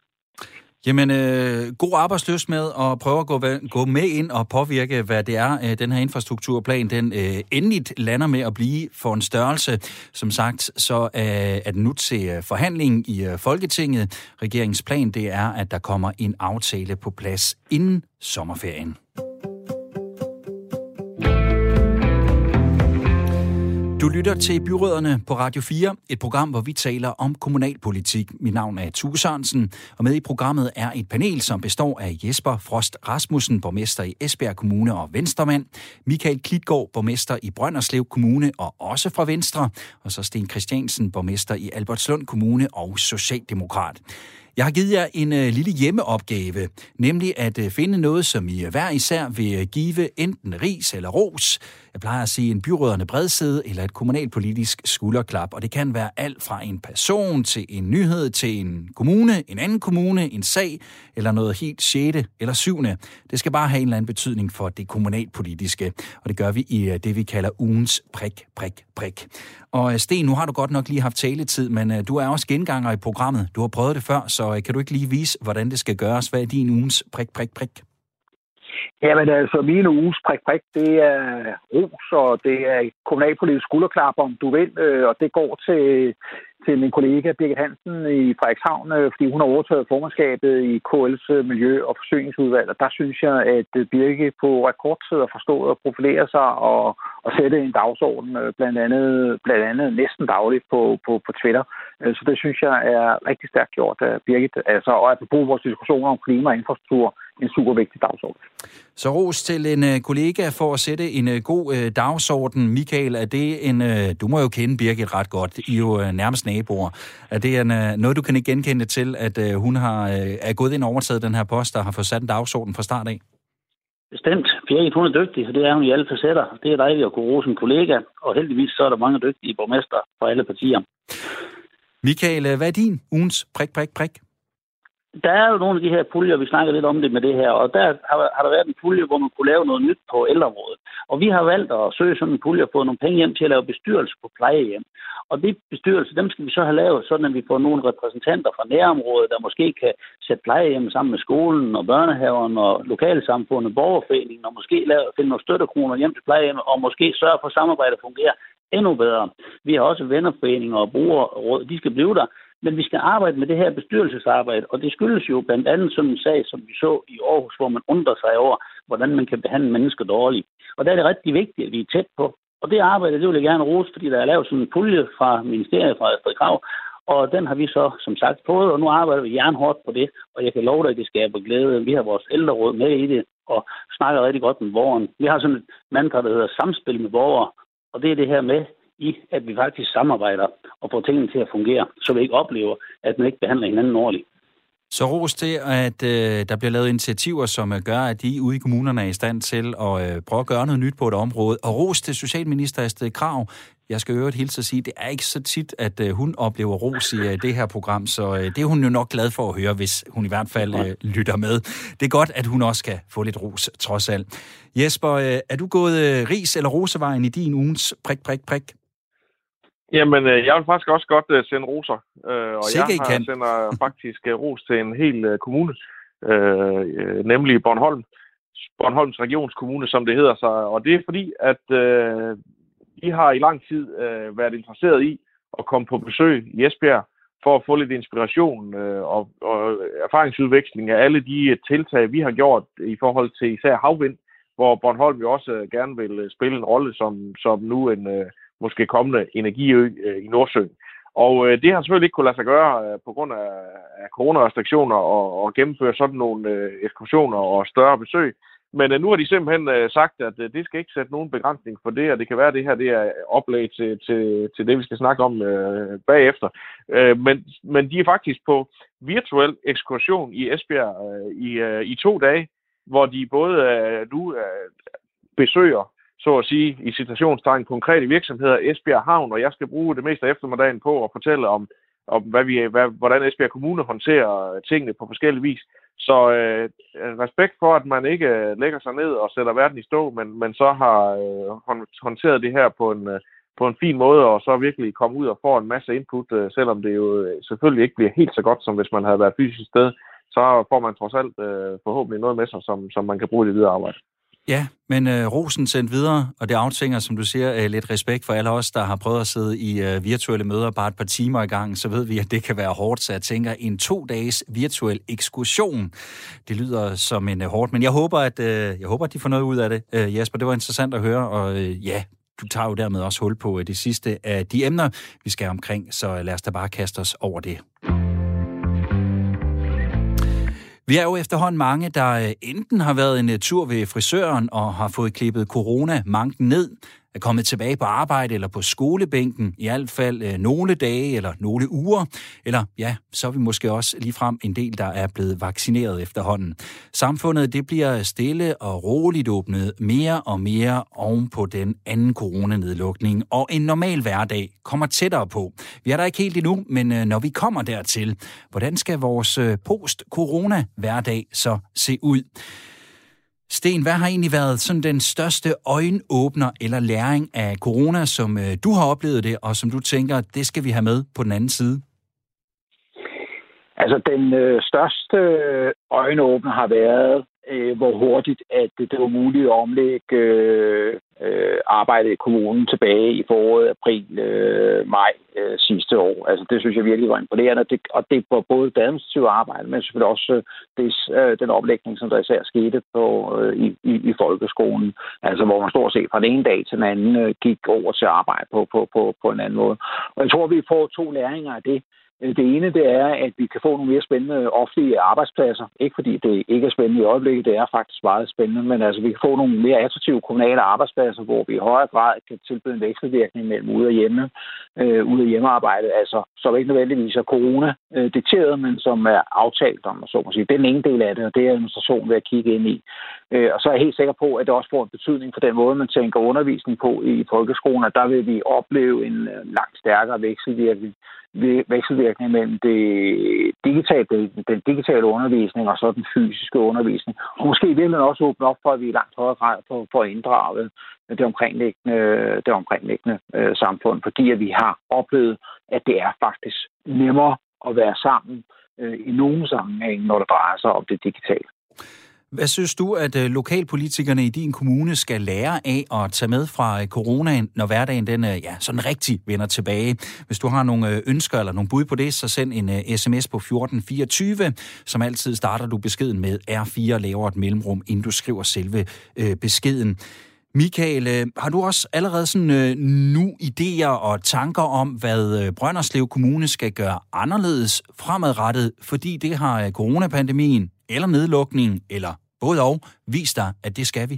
Jamen, øh, god arbejdsløs med at prøve at gå, gå med ind og påvirke, hvad det er, øh, den her infrastrukturplan, den øh, endeligt lander med at blive for en størrelse. Som sagt, så øh, er den nu til øh, forhandling i øh, Folketinget. Regeringens plan, det er, at der kommer en aftale på plads inden sommerferien. Du lytter til Byråderne på Radio 4, et program, hvor vi taler om kommunalpolitik. Mit navn er Tue Sørensen, og med i programmet er et panel, som består af Jesper Frost Rasmussen, borgmester i Esbjerg Kommune og Venstremand, Michael Klitgaard, borgmester i Brønderslev Kommune og også fra Venstre, og så Sten Christiansen, borgmester i Albertslund Kommune og Socialdemokrat. Jeg har givet jer en øh, lille hjemmeopgave, nemlig at øh, finde noget, som I hver især vil øh, give enten ris eller ros. Jeg plejer at sige en byråderne bredside eller et kommunalpolitisk skulderklap, og det kan være alt fra en person til en nyhed til en kommune, en anden kommune, en sag eller noget helt sjette eller syvende. Det skal bare have en eller anden betydning for det kommunalpolitiske, og det gør vi i øh, det, vi kalder ugens prik, prik, prik. Og øh, Sten, nu har du godt nok lige haft taletid, men øh, du er også genganger i programmet. Du har prøvet det før, så øh, kan du ikke lige vise, hvordan det skal gøres? Hvad er din ugens prik, prik, prik? Jamen altså, min uges prik, prik, det er ros, og det er kommunalpolitisk skulderklap, om du vil, og det går til til min kollega Birgit Hansen i Frederikshavn, øh, fordi hun har overtaget formandskabet i KL's øh, Miljø- og Forsyningsudvalg. Og der synes jeg, at øh, Birgit på rekordtid har forstået at profilere sig og, og sætte en dagsorden, blandt andet, blandt andet næsten dagligt på, på, på Twitter. Så det synes jeg er rigtig stærkt gjort af Birgit. Altså, og at bruge vores diskussioner om klima og infrastruktur en super vigtig dagsorden. Så ros til en uh, kollega for at sætte en uh, god uh, dagsorden. Michael, er det en... Du må jo kende Birgit ret godt. I er jo nærmest naboer. Er det en, noget, du kan ikke genkende til, at hun har er gået ind og overtaget den her post, der har fået sat en dagsorden fra start af? Bestemt. Birgit, hun er dygtig, så det er hun i alle facetter. Det er dejligt at kunne rose en kollega, og heldigvis så er der mange dygtige borgmester fra alle partier. Michael, hvad er din ugens prik, prik, prik? Der er jo nogle af de her puljer, vi snakker lidt om det med det her, og der har, har der været en pulje, hvor man kunne lave noget nyt på ældreområdet. Og vi har valgt at søge sådan en pulje på nogle penge hjem til at lave bestyrelse på plejehjem. Og de bestyrelser, dem skal vi så have lavet, sådan at vi får nogle repræsentanter fra nærområdet, der måske kan sætte plejehjem sammen med skolen og børnehaven og lokalsamfundet, borgerforeningen, og måske lave, finde nogle støttekroner hjem til plejehjem, og måske sørge for, at samarbejdet fungerer endnu bedre. Vi har også vennerforeninger og brugerråd, de skal blive der. Men vi skal arbejde med det her bestyrelsesarbejde, og det skyldes jo blandt andet sådan en sag, som vi så i Aarhus, hvor man undrer sig over, hvordan man kan behandle mennesker dårligt. Og der er det rigtig vigtigt, at vi er tæt på. Og det arbejde, det vil jeg gerne rose, fordi der er lavet sådan en pulje fra ministeriet fra Astrid Krav, og den har vi så, som sagt, fået, og nu arbejder vi jernhårdt på det, og jeg kan love dig, at det skaber glæde. Vi har vores ældreråd med i det, og snakker rigtig godt med borgeren. Vi har sådan et mantra, der hedder samspil med borgere, og det er det her med, i, at vi faktisk samarbejder og får tingene til at fungere, så vi ikke oplever, at man ikke behandler hinanden ordentligt. Så ros til, at øh, der bliver lavet initiativer, som øh, gør, at de ude i kommunerne er i stand til at øh, prøve at gøre noget nyt på et område. Og ros til Socialminister Astrid Krav. Jeg skal øvrigt hilse at sige, at det er ikke så tit, at øh, hun oplever ros i øh, det her program, så øh, det er hun jo nok glad for at høre, hvis hun i hvert fald øh, lytter med. Det er godt, at hun også kan få lidt ros, trods alt. Jesper, øh, er du gået øh, ris- eller rosevejen i din ugens prik, prik, prik? Jamen, øh, jeg vil faktisk også godt uh, sende roser. Uh, og Sikke jeg har, sender faktisk ros til en hel kommune, nemlig Bornholm. Bornholms Regionskommune, som det hedder sig. Og det er fordi, at uh, de har i lang tid øh, været interesseret i at komme på besøg i Esbjerg for at få lidt inspiration øh, og, og erfaringsudveksling af alle de tiltag, vi har gjort i forhold til især havvind, hvor Bornholm jo også øh, gerne vil øh, spille en rolle som, som nu en øh, måske kommende energiø øh, i Nordsøen. Og øh, det har selvfølgelig ikke kunne lade sig gøre øh, på grund af, af coronarestriktioner og, og gennemføre sådan nogle øh, ekskursioner og større besøg. Men øh, nu har de simpelthen øh, sagt, at øh, det skal ikke sætte nogen begrænsning for det, og det kan være, at det her det er oplæg til, til, til det, vi skal snakke om øh, bagefter. Øh, men, men de er faktisk på virtuel ekskursion i Esbjerg øh, i, øh, i to dage, hvor de både øh, nu øh, besøger så at sige, i citationstegn konkrete virksomheder, Esbjerg Havn, og jeg skal bruge det meste af eftermiddagen på at fortælle om, om hvad vi, hvad, hvordan Esbjerg Kommune håndterer tingene på forskellige vis. Så øh, respekt for, at man ikke øh, lægger sig ned og sætter verden i stå, men, men så har øh, håndteret det her på en, øh, på en fin måde, og så virkelig komme ud og få en masse input, øh, selvom det jo øh, selvfølgelig ikke bliver helt så godt, som hvis man havde været fysisk sted, så får man trods alt øh, forhåbentlig noget med sig, som, som man kan bruge i det videre arbejde. Ja, men øh, rosen sendt videre, og det aftænger, som du siger, øh, lidt respekt for alle os, der har prøvet at sidde i øh, virtuelle møder bare et par timer i gang, så ved vi, at det kan være hårdt, så jeg tænker, en to-dages virtuel ekskursion, det lyder som en øh, hårdt, men jeg håber, at, øh, jeg håber, at de får noget ud af det, Øh, Jesper. Det var interessant at høre, og øh, ja, du tager jo dermed også hul på øh, det sidste af de emner, vi skal omkring, så øh, lad os da bare kaste os over det. Vi er jo efterhånden mange, der øh, enten har været en øh, tur ved frisøren og har fået klippet corona-manken ned, er kommet tilbage på arbejde eller på skolebænken, i hvert fald øh, nogle dage eller nogle uger, eller ja, så er vi måske også ligefrem en del, der er blevet vaccineret efterhånden. Samfundet det bliver stille og roligt åbnet mere og mere oven på den anden coronanedlukning, og en normal hverdag kommer tættere på. Vi er der ikke helt endnu, men øh, når vi kommer dertil, hvordan skal vores øh, post-corona-hverdag så se ud? Sten, hvad har egentlig været sådan den største øjenåbner eller læring af corona, som øh, du har oplevet det, og som du tænker, det skal vi have med på den anden side? Altså, den øh, største øjenåbner har været, øh, hvor hurtigt at det, var muligt at omlægge øh, øh, arbejdet i kommunen tilbage i foråret, april, øh, maj øh, sidste år. Altså det synes jeg virkelig var imponerende, det, og det var både det administrative arbejde, men selvfølgelig også des, det, øh, den oplægning, som der især skete på, øh, i, i, i folkeskolen. Altså hvor man stort set fra den ene dag til den anden øh, gik over til at arbejde på, på, på, på en anden måde. Og jeg tror, vi får to læringer af det. Det ene det er, at vi kan få nogle mere spændende offentlige arbejdspladser. Ikke fordi det ikke er spændende i øjeblikket, det er faktisk meget spændende, men altså vi kan få nogle mere attraktive kommunale arbejdspladser, hvor vi i højere grad kan tilbyde en vekselvirkning mellem ude og hjemme, øh, ude og hjemmearbejde, altså som ikke nødvendigvis er corona-dikteret, øh, men som er aftalt om, så må sige. Det er den ene del af det, og det er administration ved at kigge ind i. Øh, og så er jeg helt sikker på, at det også får en betydning for den måde, man tænker undervisning på i folkeskolen, og der vil vi opleve en øh, langt stærkere vekselvirkning vekselvirkning mellem det digitale, den digitale undervisning og så den fysiske undervisning. Og måske vil man også åbne op for, at vi i langt højere grad får, får inddraget det omkringliggende, det omkringliggende øh, samfund, fordi at vi har oplevet, at det er faktisk nemmere at være sammen øh, i nogle sammenhæng, når det drejer sig om det digitale. Hvad synes du, at øh, lokalpolitikerne i din kommune skal lære af at tage med fra øh, coronaen, når hverdagen den, øh, ja, sådan rigtig vender tilbage? Hvis du har nogle ønsker eller nogle bud på det, så send en sms på 1424. Som altid starter du beskeden med R4 og laver et mellemrum, inden du skriver selve øh, beskeden. Michael, har du også allerede sådan øh, nu idéer og tanker om, hvad Brønderslev Kommune skal gøre anderledes fremadrettet, fordi det har coronapandemien eller nedlukningen eller både og, vis dig, at det skal vi.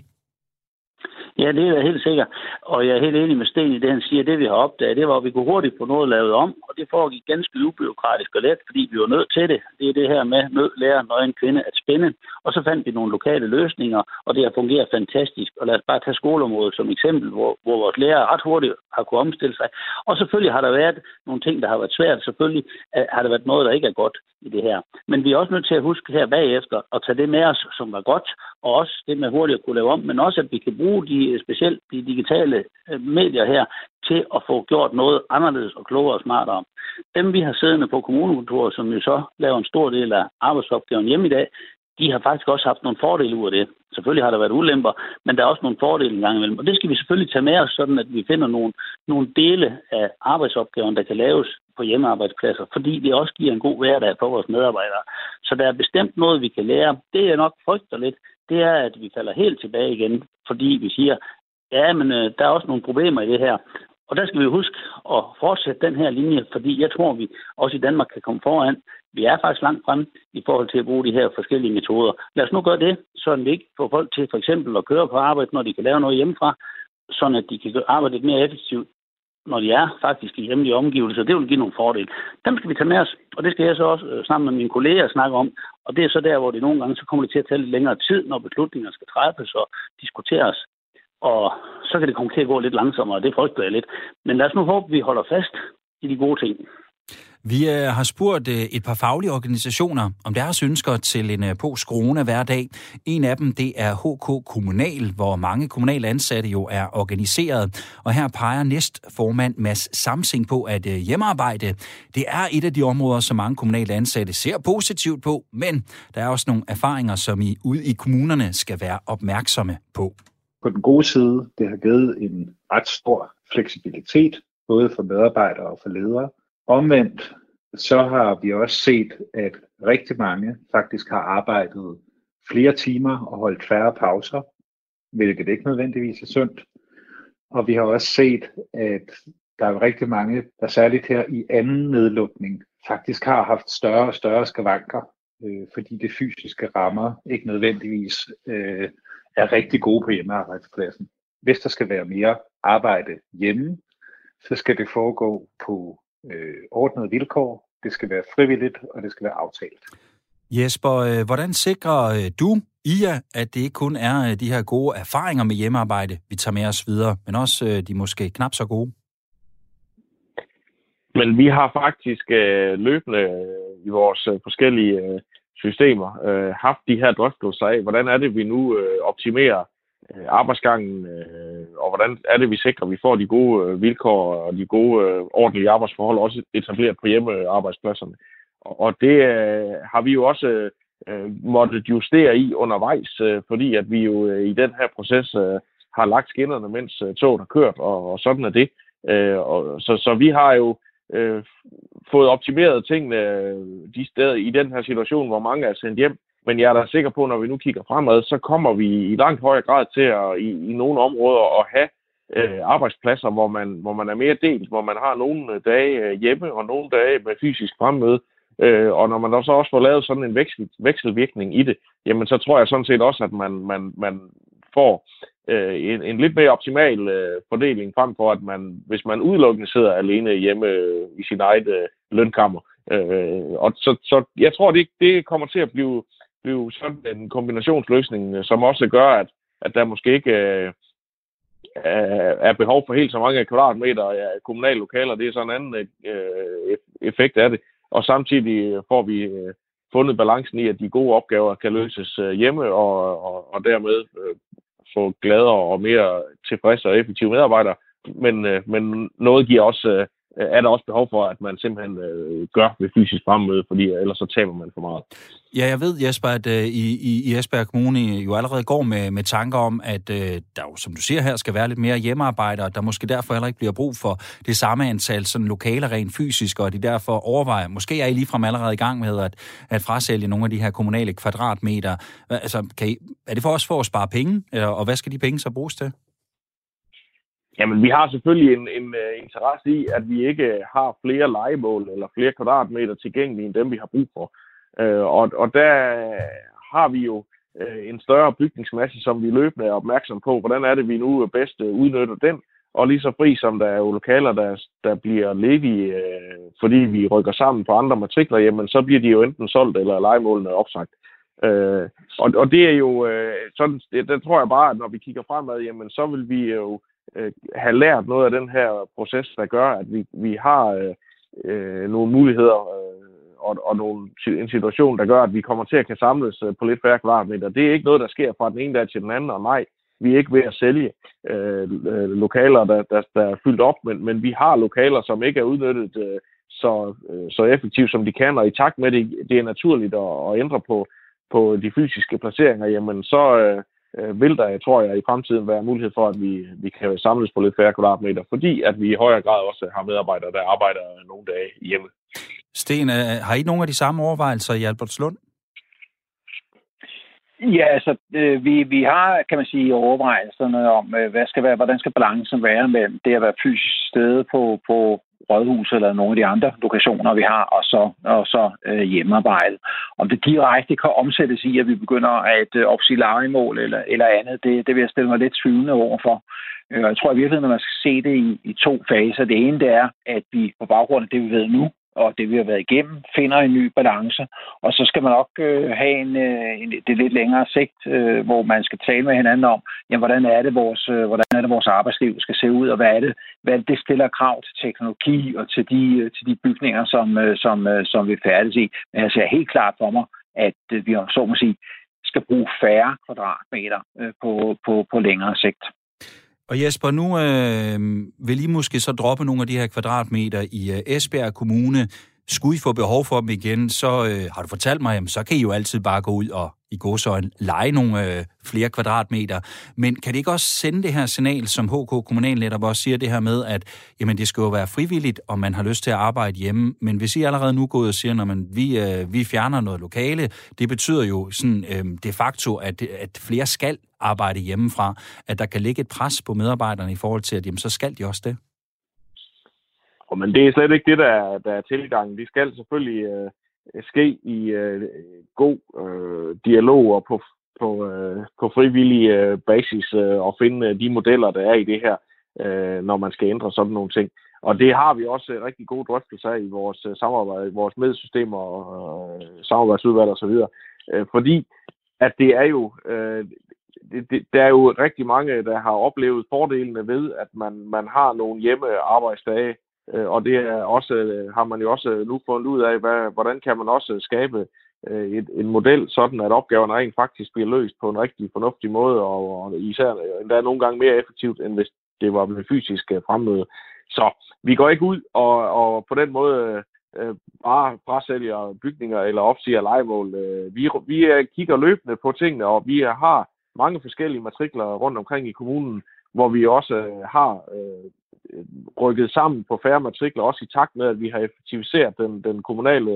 Ja, det er jeg helt sikker. Og jeg er helt enig med Sten i det, han siger. Det, vi har opdaget, det var, at vi kunne hurtigt få noget lavet om, og det foregik ganske ubyråkratisk og let, fordi vi var nødt til det. Det er det her med nød lære, nøgen kvinde at spænde. Og så fandt vi nogle lokale løsninger, og det har fungeret fantastisk. Og lad os bare tage skoleområdet som eksempel, hvor, hvor vores lærere ret hurtigt har kunne omstille sig. Og selvfølgelig har der været nogle ting, der har været svært. Selvfølgelig øh, har der været noget, der ikke er godt i det her. Men vi er også nødt til at huske her bagefter at tage det med os, som var godt, og også det med hurtigt at kunne lave om, men også at vi kan bruge de, specielt de digitale øh, medier her til at få gjort noget anderledes og klogere og smartere. Dem, vi har siddende på kommunekontoret, som jo så laver en stor del af arbejdsopgaven hjemme i dag, de har faktisk også haft nogle fordele ud af det. Selvfølgelig har der været ulemper, men der er også nogle fordele engang imellem. Og det skal vi selvfølgelig tage med os, sådan at vi finder nogle, nogle dele af arbejdsopgaven, der kan laves på hjemmearbejdspladser, fordi det også giver en god hverdag for vores medarbejdere. Så der er bestemt noget, vi kan lære. Det jeg nok frygter lidt, det er, at vi falder helt tilbage igen, fordi vi siger, ja, men øh, der er også nogle problemer i det her. Og der skal vi huske at fortsætte den her linje, fordi jeg tror, vi også i Danmark kan komme foran. Vi er faktisk langt frem i forhold til at bruge de her forskellige metoder. Lad os nu gøre det, så vi ikke får folk til for eksempel at køre på arbejde, når de kan lave noget hjemmefra, så at de kan arbejde lidt mere effektivt, når de er faktisk i hjemlige omgivelser. Det vil give nogle fordele. Dem skal vi tage med os, og det skal jeg så også øh, sammen med mine kolleger snakke om. Og det er så der, hvor det nogle gange så kommer det til at tage lidt længere tid, når beslutninger skal træffes og diskuteres og så kan det komme til at gå lidt langsommere, og det frygter jeg lidt. Men lad os nu håbe, at vi holder fast i de gode ting. Vi øh, har spurgt øh, et par faglige organisationer om deres ønsker til en øh, post-corona hverdag. En af dem det er HK Kommunal, hvor mange kommunale ansatte jo er organiseret. Og her peger næstformand Mads Samsing på, at øh, hjemmearbejde det er et af de områder, som mange kommunale ansatte ser positivt på, men der er også nogle erfaringer, som I ude i kommunerne skal være opmærksomme på på den gode side, det har givet en ret stor fleksibilitet, både for medarbejdere og for ledere. Omvendt, så har vi også set, at rigtig mange faktisk har arbejdet flere timer og holdt færre pauser, hvilket ikke nødvendigvis er sundt. Og vi har også set, at der er rigtig mange, der særligt her i anden nedlukning, faktisk har haft større og større skavanker, øh, fordi det fysiske rammer ikke nødvendigvis øh, er rigtig gode på hjemmearbejdspladsen. Hvis der skal være mere arbejde hjemme, så skal det foregå på øh, ordnede vilkår, det skal være frivilligt, og det skal være aftalt. Jesper, øh, hvordan sikrer øh, du, IA, at det ikke kun er øh, de her gode erfaringer med hjemmearbejde, vi tager med os videre, men også de måske knap så gode? Men vi har faktisk løbende i vores forskellige systemer øh, haft de her drøftelser af, hvordan er det, vi nu øh, optimerer øh, arbejdsgangen, øh, og hvordan er det, vi sikrer, at vi får de gode øh, vilkår og de gode, øh, ordentlige arbejdsforhold også etableret på hjemmearbejdspladserne. Og, og det øh, har vi jo også øh, måttet justere i undervejs, øh, fordi at vi jo øh, i den her proces øh, har lagt skinnerne, mens øh, toget har kørt, og, og sådan er det. Øh, og, så, så vi har jo øh, fået optimeret tingene øh, de steder i den her situation, hvor mange er sendt hjem. Men jeg er da sikker på, når vi nu kigger fremad, så kommer vi i langt højere grad til at i, i nogle områder at have øh, arbejdspladser, hvor man, hvor man er mere delt, hvor man har nogle dage øh, hjemme og nogle dage med fysisk fremmøde. Øh, og når man så også får lavet sådan en veksel, vekselvirkning i det, jamen så tror jeg sådan set også, at man, man, man får øh, en, en lidt mere optimal øh, fordeling, frem for at man, hvis man udelukkende sidder alene hjemme øh, i sin eget øh, lønkammer. Øh, og så, så jeg tror, det, det kommer til at blive, blive sådan en kombinationsløsning, øh, som også gør, at, at der måske ikke øh, er behov for helt så mange kvadratmeter af kommunale lokaler. Det er sådan en anden øh, effekt af det. Og samtidig øh, får vi øh, fundet balancen i, at de gode opgaver kan løses øh, hjemme, og, og, og dermed øh, få gladere og mere tilfredse og effektive medarbejdere. Men, øh, men noget giver også, øh, Øh, er der også behov for, at man simpelthen øh, gør ved fysisk fremmøde, fordi ellers så taber man for meget. Ja, jeg ved, Jesper, at øh, i, i Esbjerg Kommune jo allerede går med, med tanker om, at øh, der jo, som du siger her, skal være lidt mere hjemmearbejde, og der måske derfor heller ikke bliver brug for det samme antal sådan lokaler rent fysisk, og de derfor overvejer, måske er I ligefrem allerede i gang med at, at frasælge nogle af de her kommunale kvadratmeter. Altså, kan I, er det for os for at spare penge, øh, og hvad skal de penge så bruges til? Jamen, vi har selvfølgelig en, en uh, interesse i, at vi ikke øh, har flere legemål eller flere kvadratmeter tilgængelige end dem, vi har brug for. Uh, og, og der har vi jo uh, en større bygningsmasse, som vi løbende er opmærksom på. Hvordan er det, vi nu bedst uh, udnytter den? Og lige så fri som der er jo lokaler, der, der bliver ledige, uh, fordi vi rykker sammen på andre matrikler, jamen så bliver de jo enten solgt eller legemålene opsagt. Uh, og, og det er jo uh, sådan, det, der tror jeg bare, at når vi kigger fremad, jamen så vil vi jo øh, have lært noget af den her proces, der gør, at vi, vi har øh, øh, nogle muligheder øh, og, og nogle, en situation, der gør, at vi kommer til at kan samles øh, på lidt færre kvadratmeter. Det er ikke noget, der sker fra den ene dag til den anden, og nej, vi er ikke ved at sælge øh, øh, lokaler, der, der, der er fyldt op, men, men vi har lokaler, som ikke er udnyttet øh, så, øh, så effektivt, som de kan, og i takt med det, det er naturligt at, at ændre på, på de fysiske placeringer, jamen så øh, øh, vil der, tror jeg, i fremtiden være mulighed for, at vi, vi kan samles på lidt færre kvadratmeter, fordi at vi i højere grad også har medarbejdere, der arbejder nogle dage hjemme. Sten, har I nogle af de samme overvejelser i Albertslund? Ja, altså, øh, vi, vi har, kan man sige, overvejelserne om, øh, hvad skal være, hvordan skal balancen være mellem det at være fysisk sted på, på rådhus eller nogle af de andre lokationer, vi har, og så, og så øh, hjemmearbejde. Om det direkte kan omsættes i, at vi begynder at øh, opsige legemål eller, eller andet, det, det vil jeg stille mig lidt tvivlende over for. Øh, jeg tror i virkeligheden, at man skal se det i, i to faser. Det ene det er, at vi på baggrund af det, vi ved nu, og det vi har været igennem, finder en ny balance. Og så skal man nok øh, have en, øh, en, det lidt længere sigt, øh, hvor man skal tale med hinanden om, jamen, hvordan er det vores, øh, hvordan er det vores arbejdsliv skal se ud, og hvad er det, hvad det stiller krav til teknologi og til de, øh, til de bygninger, som, øh, som, øh, som vi færdes i. Men jeg ser helt klart for mig, at øh, vi så må sige, skal bruge færre kvadratmeter øh, på, på, på længere sigt. Og Jesper, nu øh, vil I måske så droppe nogle af de her kvadratmeter i øh, Esbjerg Kommune. Skulle I få behov for dem igen, så øh, har du fortalt mig, jamen, så kan I jo altid bare gå ud og i godsøjen lege nogle øh, flere kvadratmeter. Men kan det ikke også sende det her signal, som HK Kommunal netop også siger det her med, at jamen, det skal jo være frivilligt, om man har lyst til at arbejde hjemme. Men hvis I allerede nu går ud og siger, at vi, øh, vi fjerner noget lokale, det betyder jo sådan, øh, de facto, at, at flere skal arbejde hjemmefra, at der kan ligge et pres på medarbejderne i forhold til, at jamen, så skal de også det. Men det er slet ikke det, der er, der er tilgangen. De skal selvfølgelig øh, ske i øh, god øh, dialog og på, på, øh, på frivillig øh, basis øh, og finde øh, de modeller, der er i det her, øh, når man skal ændre sådan nogle ting. Og det har vi også øh, rigtig gode drøftelser af i vores øh, samarbejde, vores medsystemer og øh, samarbejdsudvalg osv. Øh, fordi at det er jo øh, det, det, der er jo rigtig mange, der har oplevet fordelene ved, at man, man har nogle hjemmearbejdsdage, Øh, og det er også, øh, har man jo også nu fundet ud af, hvad, hvordan kan man også skabe øh, et, en model, sådan at opgaverne rent faktisk bliver løst på en rigtig fornuftig måde, og, og især endda nogle gange mere effektivt, end hvis det var med fysisk fremmøde. Så vi går ikke ud og, og på den måde øh, bare frasælger bygninger eller opsiger legemål. Øh, vi, vi kigger løbende på tingene, og vi har mange forskellige matrikler rundt omkring i kommunen, hvor vi også øh, har øh, øh, rykket sammen på færre matrikler, også i takt med, at vi har effektiviseret den, den kommunale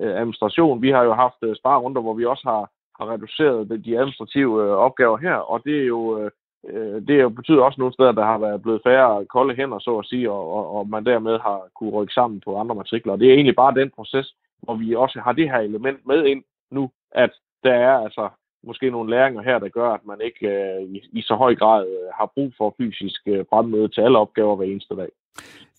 øh, administration. Vi har jo haft øh, sparerunder, hvor vi også har, har reduceret de administrative øh, opgaver her, og det er jo øh, øh det jo betyder også nogle steder, der har været blevet færre kolde hænder, så at sige, og, og, og man dermed har kunne rykke sammen på andre matrikler. Og det er egentlig bare den proces, hvor vi også har det her element med ind nu, at der er altså måske nogle læringer her, der gør, at man ikke øh, i, i så høj grad øh, har brug for fysisk øh, fremmøde til alle opgaver hver eneste dag.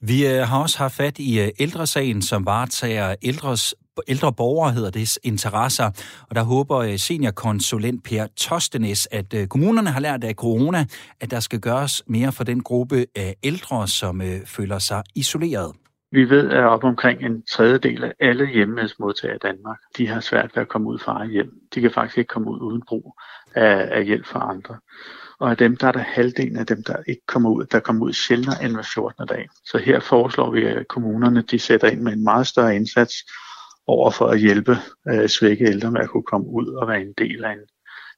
Vi øh, har også haft fat i øh, ældresagen, som varetager ældres ældre borgere, hedder det, interesser. Og der håber øh, seniorkonsulent Per Tostenes, at øh, kommunerne har lært af corona, at der skal gøres mere for den gruppe af ældre, som øh, føler sig isoleret. Vi ved, at op omkring en tredjedel af alle hjemmehjælpsmodtagere i Danmark, de har svært ved at komme ud fra eget hjem. De kan faktisk ikke komme ud uden brug af, af hjælp fra andre. Og af dem, der er der halvdelen af dem, der ikke kommer ud, der kommer ud sjældnere end hver 14. dag. Så her foreslår vi, at kommunerne de sætter ind med en meget større indsats over for at hjælpe øh, svække ældre med at kunne komme ud og være en del af, en,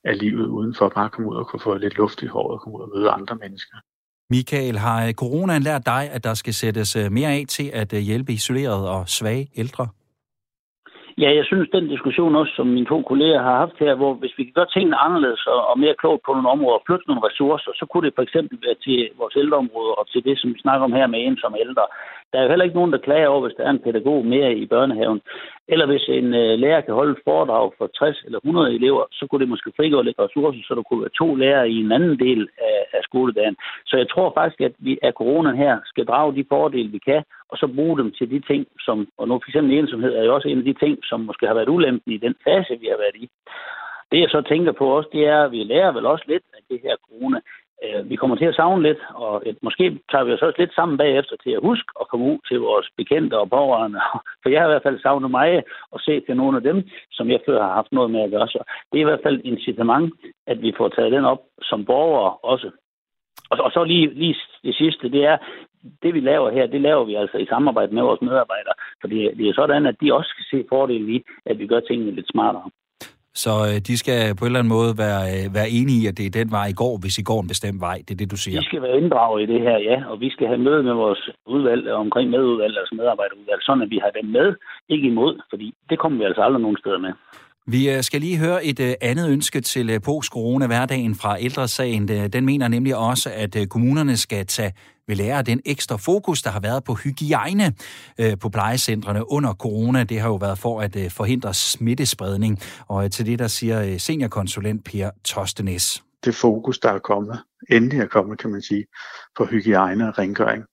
af livet udenfor, bare komme ud og kunne få lidt luft i håret og komme ud og møde andre mennesker. Michael, har øh, coronaen lært dig, at der skal sættes øh, mere af til at øh, hjælpe isolerede og svage ældre? Ja, jeg synes, den diskussion også, som mine to kolleger har haft her, hvor hvis vi kan gøre tingene anderledes og mere klogt på nogle områder og flytte nogle ressourcer, så kunne det for eksempel være til vores ældreområde og til det, som vi snakker om her med ensomme ældre. Der er jo heller ikke nogen, der klager over, hvis der er en pædagog mere i børnehaven. Eller hvis en øh, lærer kan holde et foredrag for 60 eller 100 elever, så kunne det måske frigøre lidt ressourcer, så der kunne være to lærere i en anden del af, af skoledagen. Så jeg tror faktisk, at vi af coronaen her skal drage de fordele, vi kan, og så bruge dem til de ting, som, og nu for eksempel ensomhed er jo også en af de ting, som måske har været ulempen i den fase, vi har været i. Det jeg så tænker på også, det er, at vi lærer vel også lidt af det her corona. Øh, vi kommer til at savne lidt, og et, måske tager vi os også lidt sammen bagefter til at huske at komme ud til vores bekendte og pårørende. For jeg har i hvert fald savnet mig og se til nogle af dem, som jeg før har haft noget med at gøre. Så det er i hvert fald et incitament, at vi får taget den op som borgere også. Og, og så lige, lige det sidste, det er, det vi laver her, det laver vi altså i samarbejde med vores medarbejdere. For det, det er sådan, at de også skal se fordelen i, at vi gør tingene lidt smartere. Så øh, de skal på en eller anden måde være, øh, være enige i, at det er den vej i går, hvis I går en bestemt vej. Det er det, du siger. Vi skal være inddraget i det her, ja, og vi skal have møde med vores udvalg øh, omkring medudvalg, altså medarbejderudvalg, sådan at vi har dem med, ikke imod, fordi det kommer vi altså aldrig nogen steder med. Vi øh, skal lige høre et øh, andet ønske til øh, post-corona-hverdagen fra ældresagen. Den mener nemlig også, at kommunerne skal tage ved lære den ekstra fokus, der har været på hygiejne på plejecentrene under corona. Det har jo været for at forhindre smittespredning. Og til det, der siger seniorkonsulent Per Tostenes. Det fokus, der er kommet, endelig er kommet, kan man sige, på hygiejne og rengøring,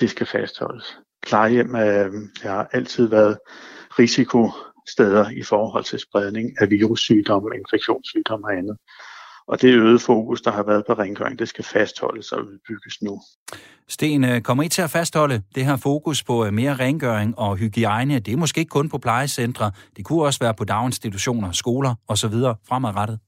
det skal fastholdes. Plejehjem øh, har altid været risiko steder i forhold til spredning af virussygdomme, infektionssygdomme og andet. Og det øgede fokus, der har været på rengøring, det skal fastholdes og udbygges nu. Sten, øh, kommer I til at fastholde det her fokus på øh, mere rengøring og hygiejne? Det er måske ikke kun på plejecentre, det kunne også være på daginstitutioner, skoler osv. fremadrettet.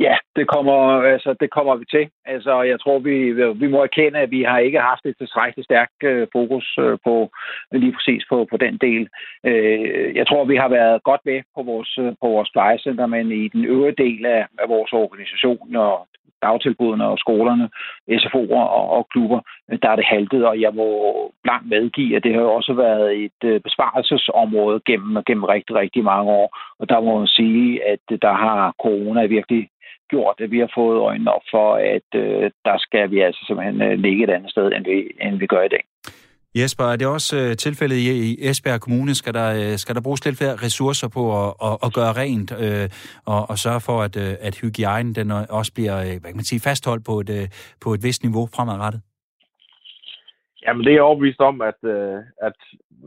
Ja, det kommer, altså, det kommer vi til. Altså, jeg tror, vi, vi må erkende, at vi har ikke haft et tilstrækkeligt stærkt øh, fokus øh, på lige præcis på, på den del. Øh, jeg tror, vi har været godt med på vores, øh, på vores plejecenter, men i den øvrige del af, af vores organisation og dagtilbudene og skolerne, SFO'er og, og klubber, øh, der er det haltet, og jeg må langt medgive, at det har jo også været et øh, besparelsesområde gennem, gennem rigtig, rigtig mange år. Og der må man sige, at der har corona virkelig gjort, at vi har fået øjnene op for, at øh, der skal vi altså simpelthen øh, ligge et andet sted, end vi, end vi gør i dag. Jesper, er det også øh, tilfældet i, i Esbjerg Kommune? Skal der, øh, skal der bruges lidt flere ressourcer på at, at, at gøre rent øh, og, og sørge for, at, øh, at hygiejnen den også bliver øh, hvad kan man sige, fastholdt på et, øh, på et vist niveau fremadrettet? Jamen, det er overbevist om, at, øh, at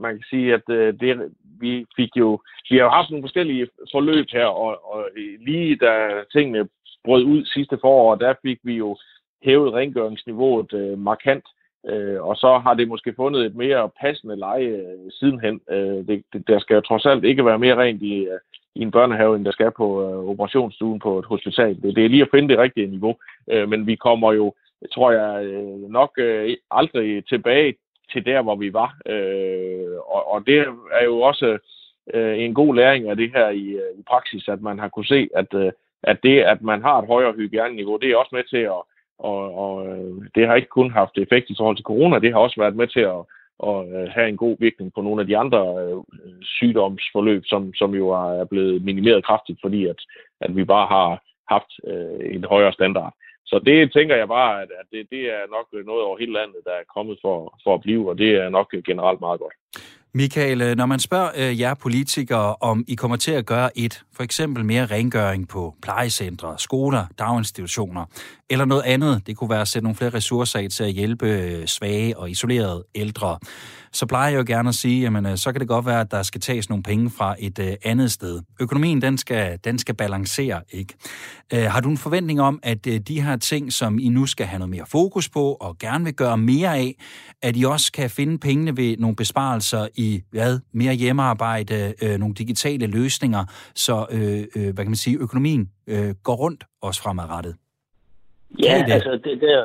man kan sige, at øh, det, vi fik jo, vi har jo haft nogle forskellige forløb her, og, og lige da tingene brød ud sidste forår, der fik vi jo hævet rengøringsniveauet øh, markant, øh, og så har det måske fundet et mere passende leje øh, sidenhen. Øh, det, det, der skal trods alt ikke være mere rent i, øh, i en børnehave, end der skal på øh, operationsstuen på et hospital. Det, det er lige at finde det rigtige niveau, øh, men vi kommer jo, tror jeg, øh, nok øh, aldrig tilbage til der, hvor vi var. Øh, og, og det er jo også øh, en god læring af det her i, øh, i praksis, at man har kunne se, at øh, at det, at man har et højere hygiejneniveau, det er også med til at, og, og øh, det har ikke kun haft effekt i forhold til corona, det har også været med til at, at øh, have en god virkning på nogle af de andre øh, sygdomsforløb, som, som jo er blevet minimeret kraftigt, fordi at, at vi bare har haft øh, en højere standard. Så det tænker jeg bare, at, at det, det er nok noget over hele landet, der er kommet for, for at blive, og det er nok generelt meget godt. Michael, øh, når man spørger øh, jer politikere, om I kommer til at gøre et, for eksempel mere rengøring på plejecentre, skoler, daginstitutioner, eller noget andet, det kunne være at sætte nogle flere ressourcer af til at hjælpe øh, svage og isolerede ældre, så plejer jeg jo gerne at sige, jamen øh, så kan det godt være, at der skal tages nogle penge fra et øh, andet sted. Økonomien, den skal, den skal balancere, ikke? Øh, har du en forventning om, at øh, de her ting, som I nu skal have noget mere fokus på, og gerne vil gøre mere af, at I også kan finde pengene ved nogle besparelser i, hvad, mere hjemmearbejde, øh, nogle digitale løsninger, så, øh, øh, hvad kan man sige, økonomien øh, går rundt også fremadrettet? Ja, det? altså, det, der,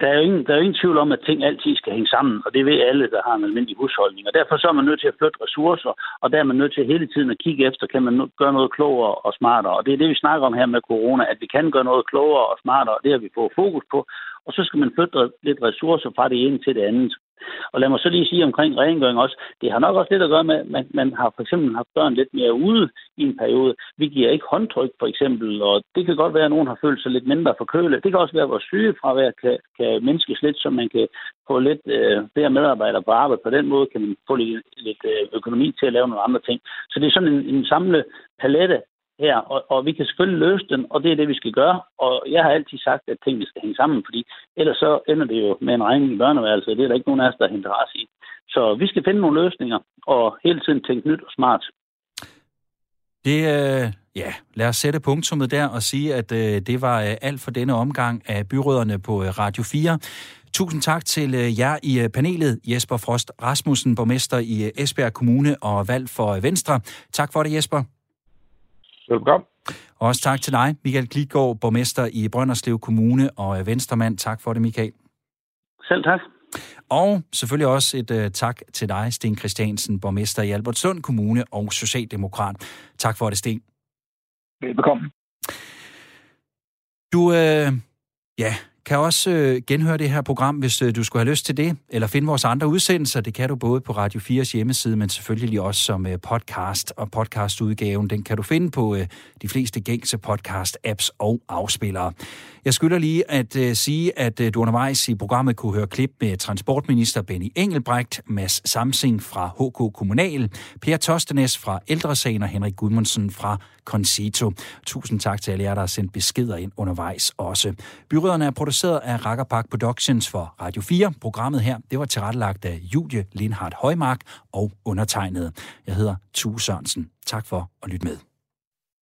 der, er jo ingen, der er jo ingen tvivl om, at ting altid skal hænge sammen, og det ved alle, der har en almindelig husholdning. Og derfor så er man nødt til at flytte ressourcer, og der er man nødt til hele tiden at kigge efter, kan man gøre noget klogere og smartere. Og det er det, vi snakker om her med corona, at vi kan gøre noget klogere og smartere, og det har vi fået fokus på. Og så skal man flytte lidt ressourcer fra det ene til det andet. Og lad mig så lige sige omkring rengøring også, det har nok også lidt at gøre med, at man, man har for eksempel haft børn lidt mere ude i en periode. Vi giver ikke håndtryk for eksempel, og det kan godt være, at nogen har følt sig lidt mindre forkølet. Det kan også være, at vores sygefravær kan, kan mindskes lidt, så man kan få lidt øh, flere medarbejdere på arbejde. På den måde kan man få lidt, øh, lidt øh, økonomi til at lave nogle andre ting. Så det er sådan en, en samlet palette her, og, og vi kan selvfølgelig løse den, og det er det, vi skal gøre. Og jeg har altid sagt, at tingene skal hænge sammen, fordi ellers så ender det jo med en regning i børneværelset, det er der ikke nogen af os, der har interesse i. Så vi skal finde nogle løsninger, og hele tiden tænke nyt og smart. Det, øh, ja, lad os sætte punktummet der og sige, at øh, det var øh, alt for denne omgang af byråderne på øh, Radio 4. Tusind tak til øh, jer i øh, panelet, Jesper Frost Rasmussen, borgmester i øh, Esbjerg Kommune og valg for øh, Venstre. Tak for det, Jesper. Velkommen. Også tak til dig, Michael Glitgaard, borgmester i Brønderslev Kommune og Venstremand. Tak for det, Michael. Selv tak. Og selvfølgelig også et uh, tak til dig, Sten Christiansen, borgmester i Albertslund Kommune og Socialdemokrat. Tak for det, Sten. Velbekomme. Du, øh, ja, kan også øh, genhøre det her program, hvis øh, du skulle have lyst til det, eller finde vores andre udsendelser. Det kan du både på Radio 4's hjemmeside, men selvfølgelig også som øh, podcast. Og podcastudgaven, den kan du finde på øh, de fleste gængse podcast-apps og afspillere. Jeg skylder lige at øh, sige, at øh, du undervejs i programmet kunne høre klip med transportminister Benny Engelbrecht, Mads Samsing fra HK Kommunal, Per Tostenes fra Ældresagen og Henrik Gudmundsen fra Concito. Tusind tak til alle jer, der har sendt beskeder ind undervejs også. Byråderne er produceret af Rakkerpark Productions for Radio 4. Programmet her, det var tilrettelagt af Julie Lindhardt Højmark og undertegnet. Jeg hedder Tue Sørensen. Tak for at lytte med.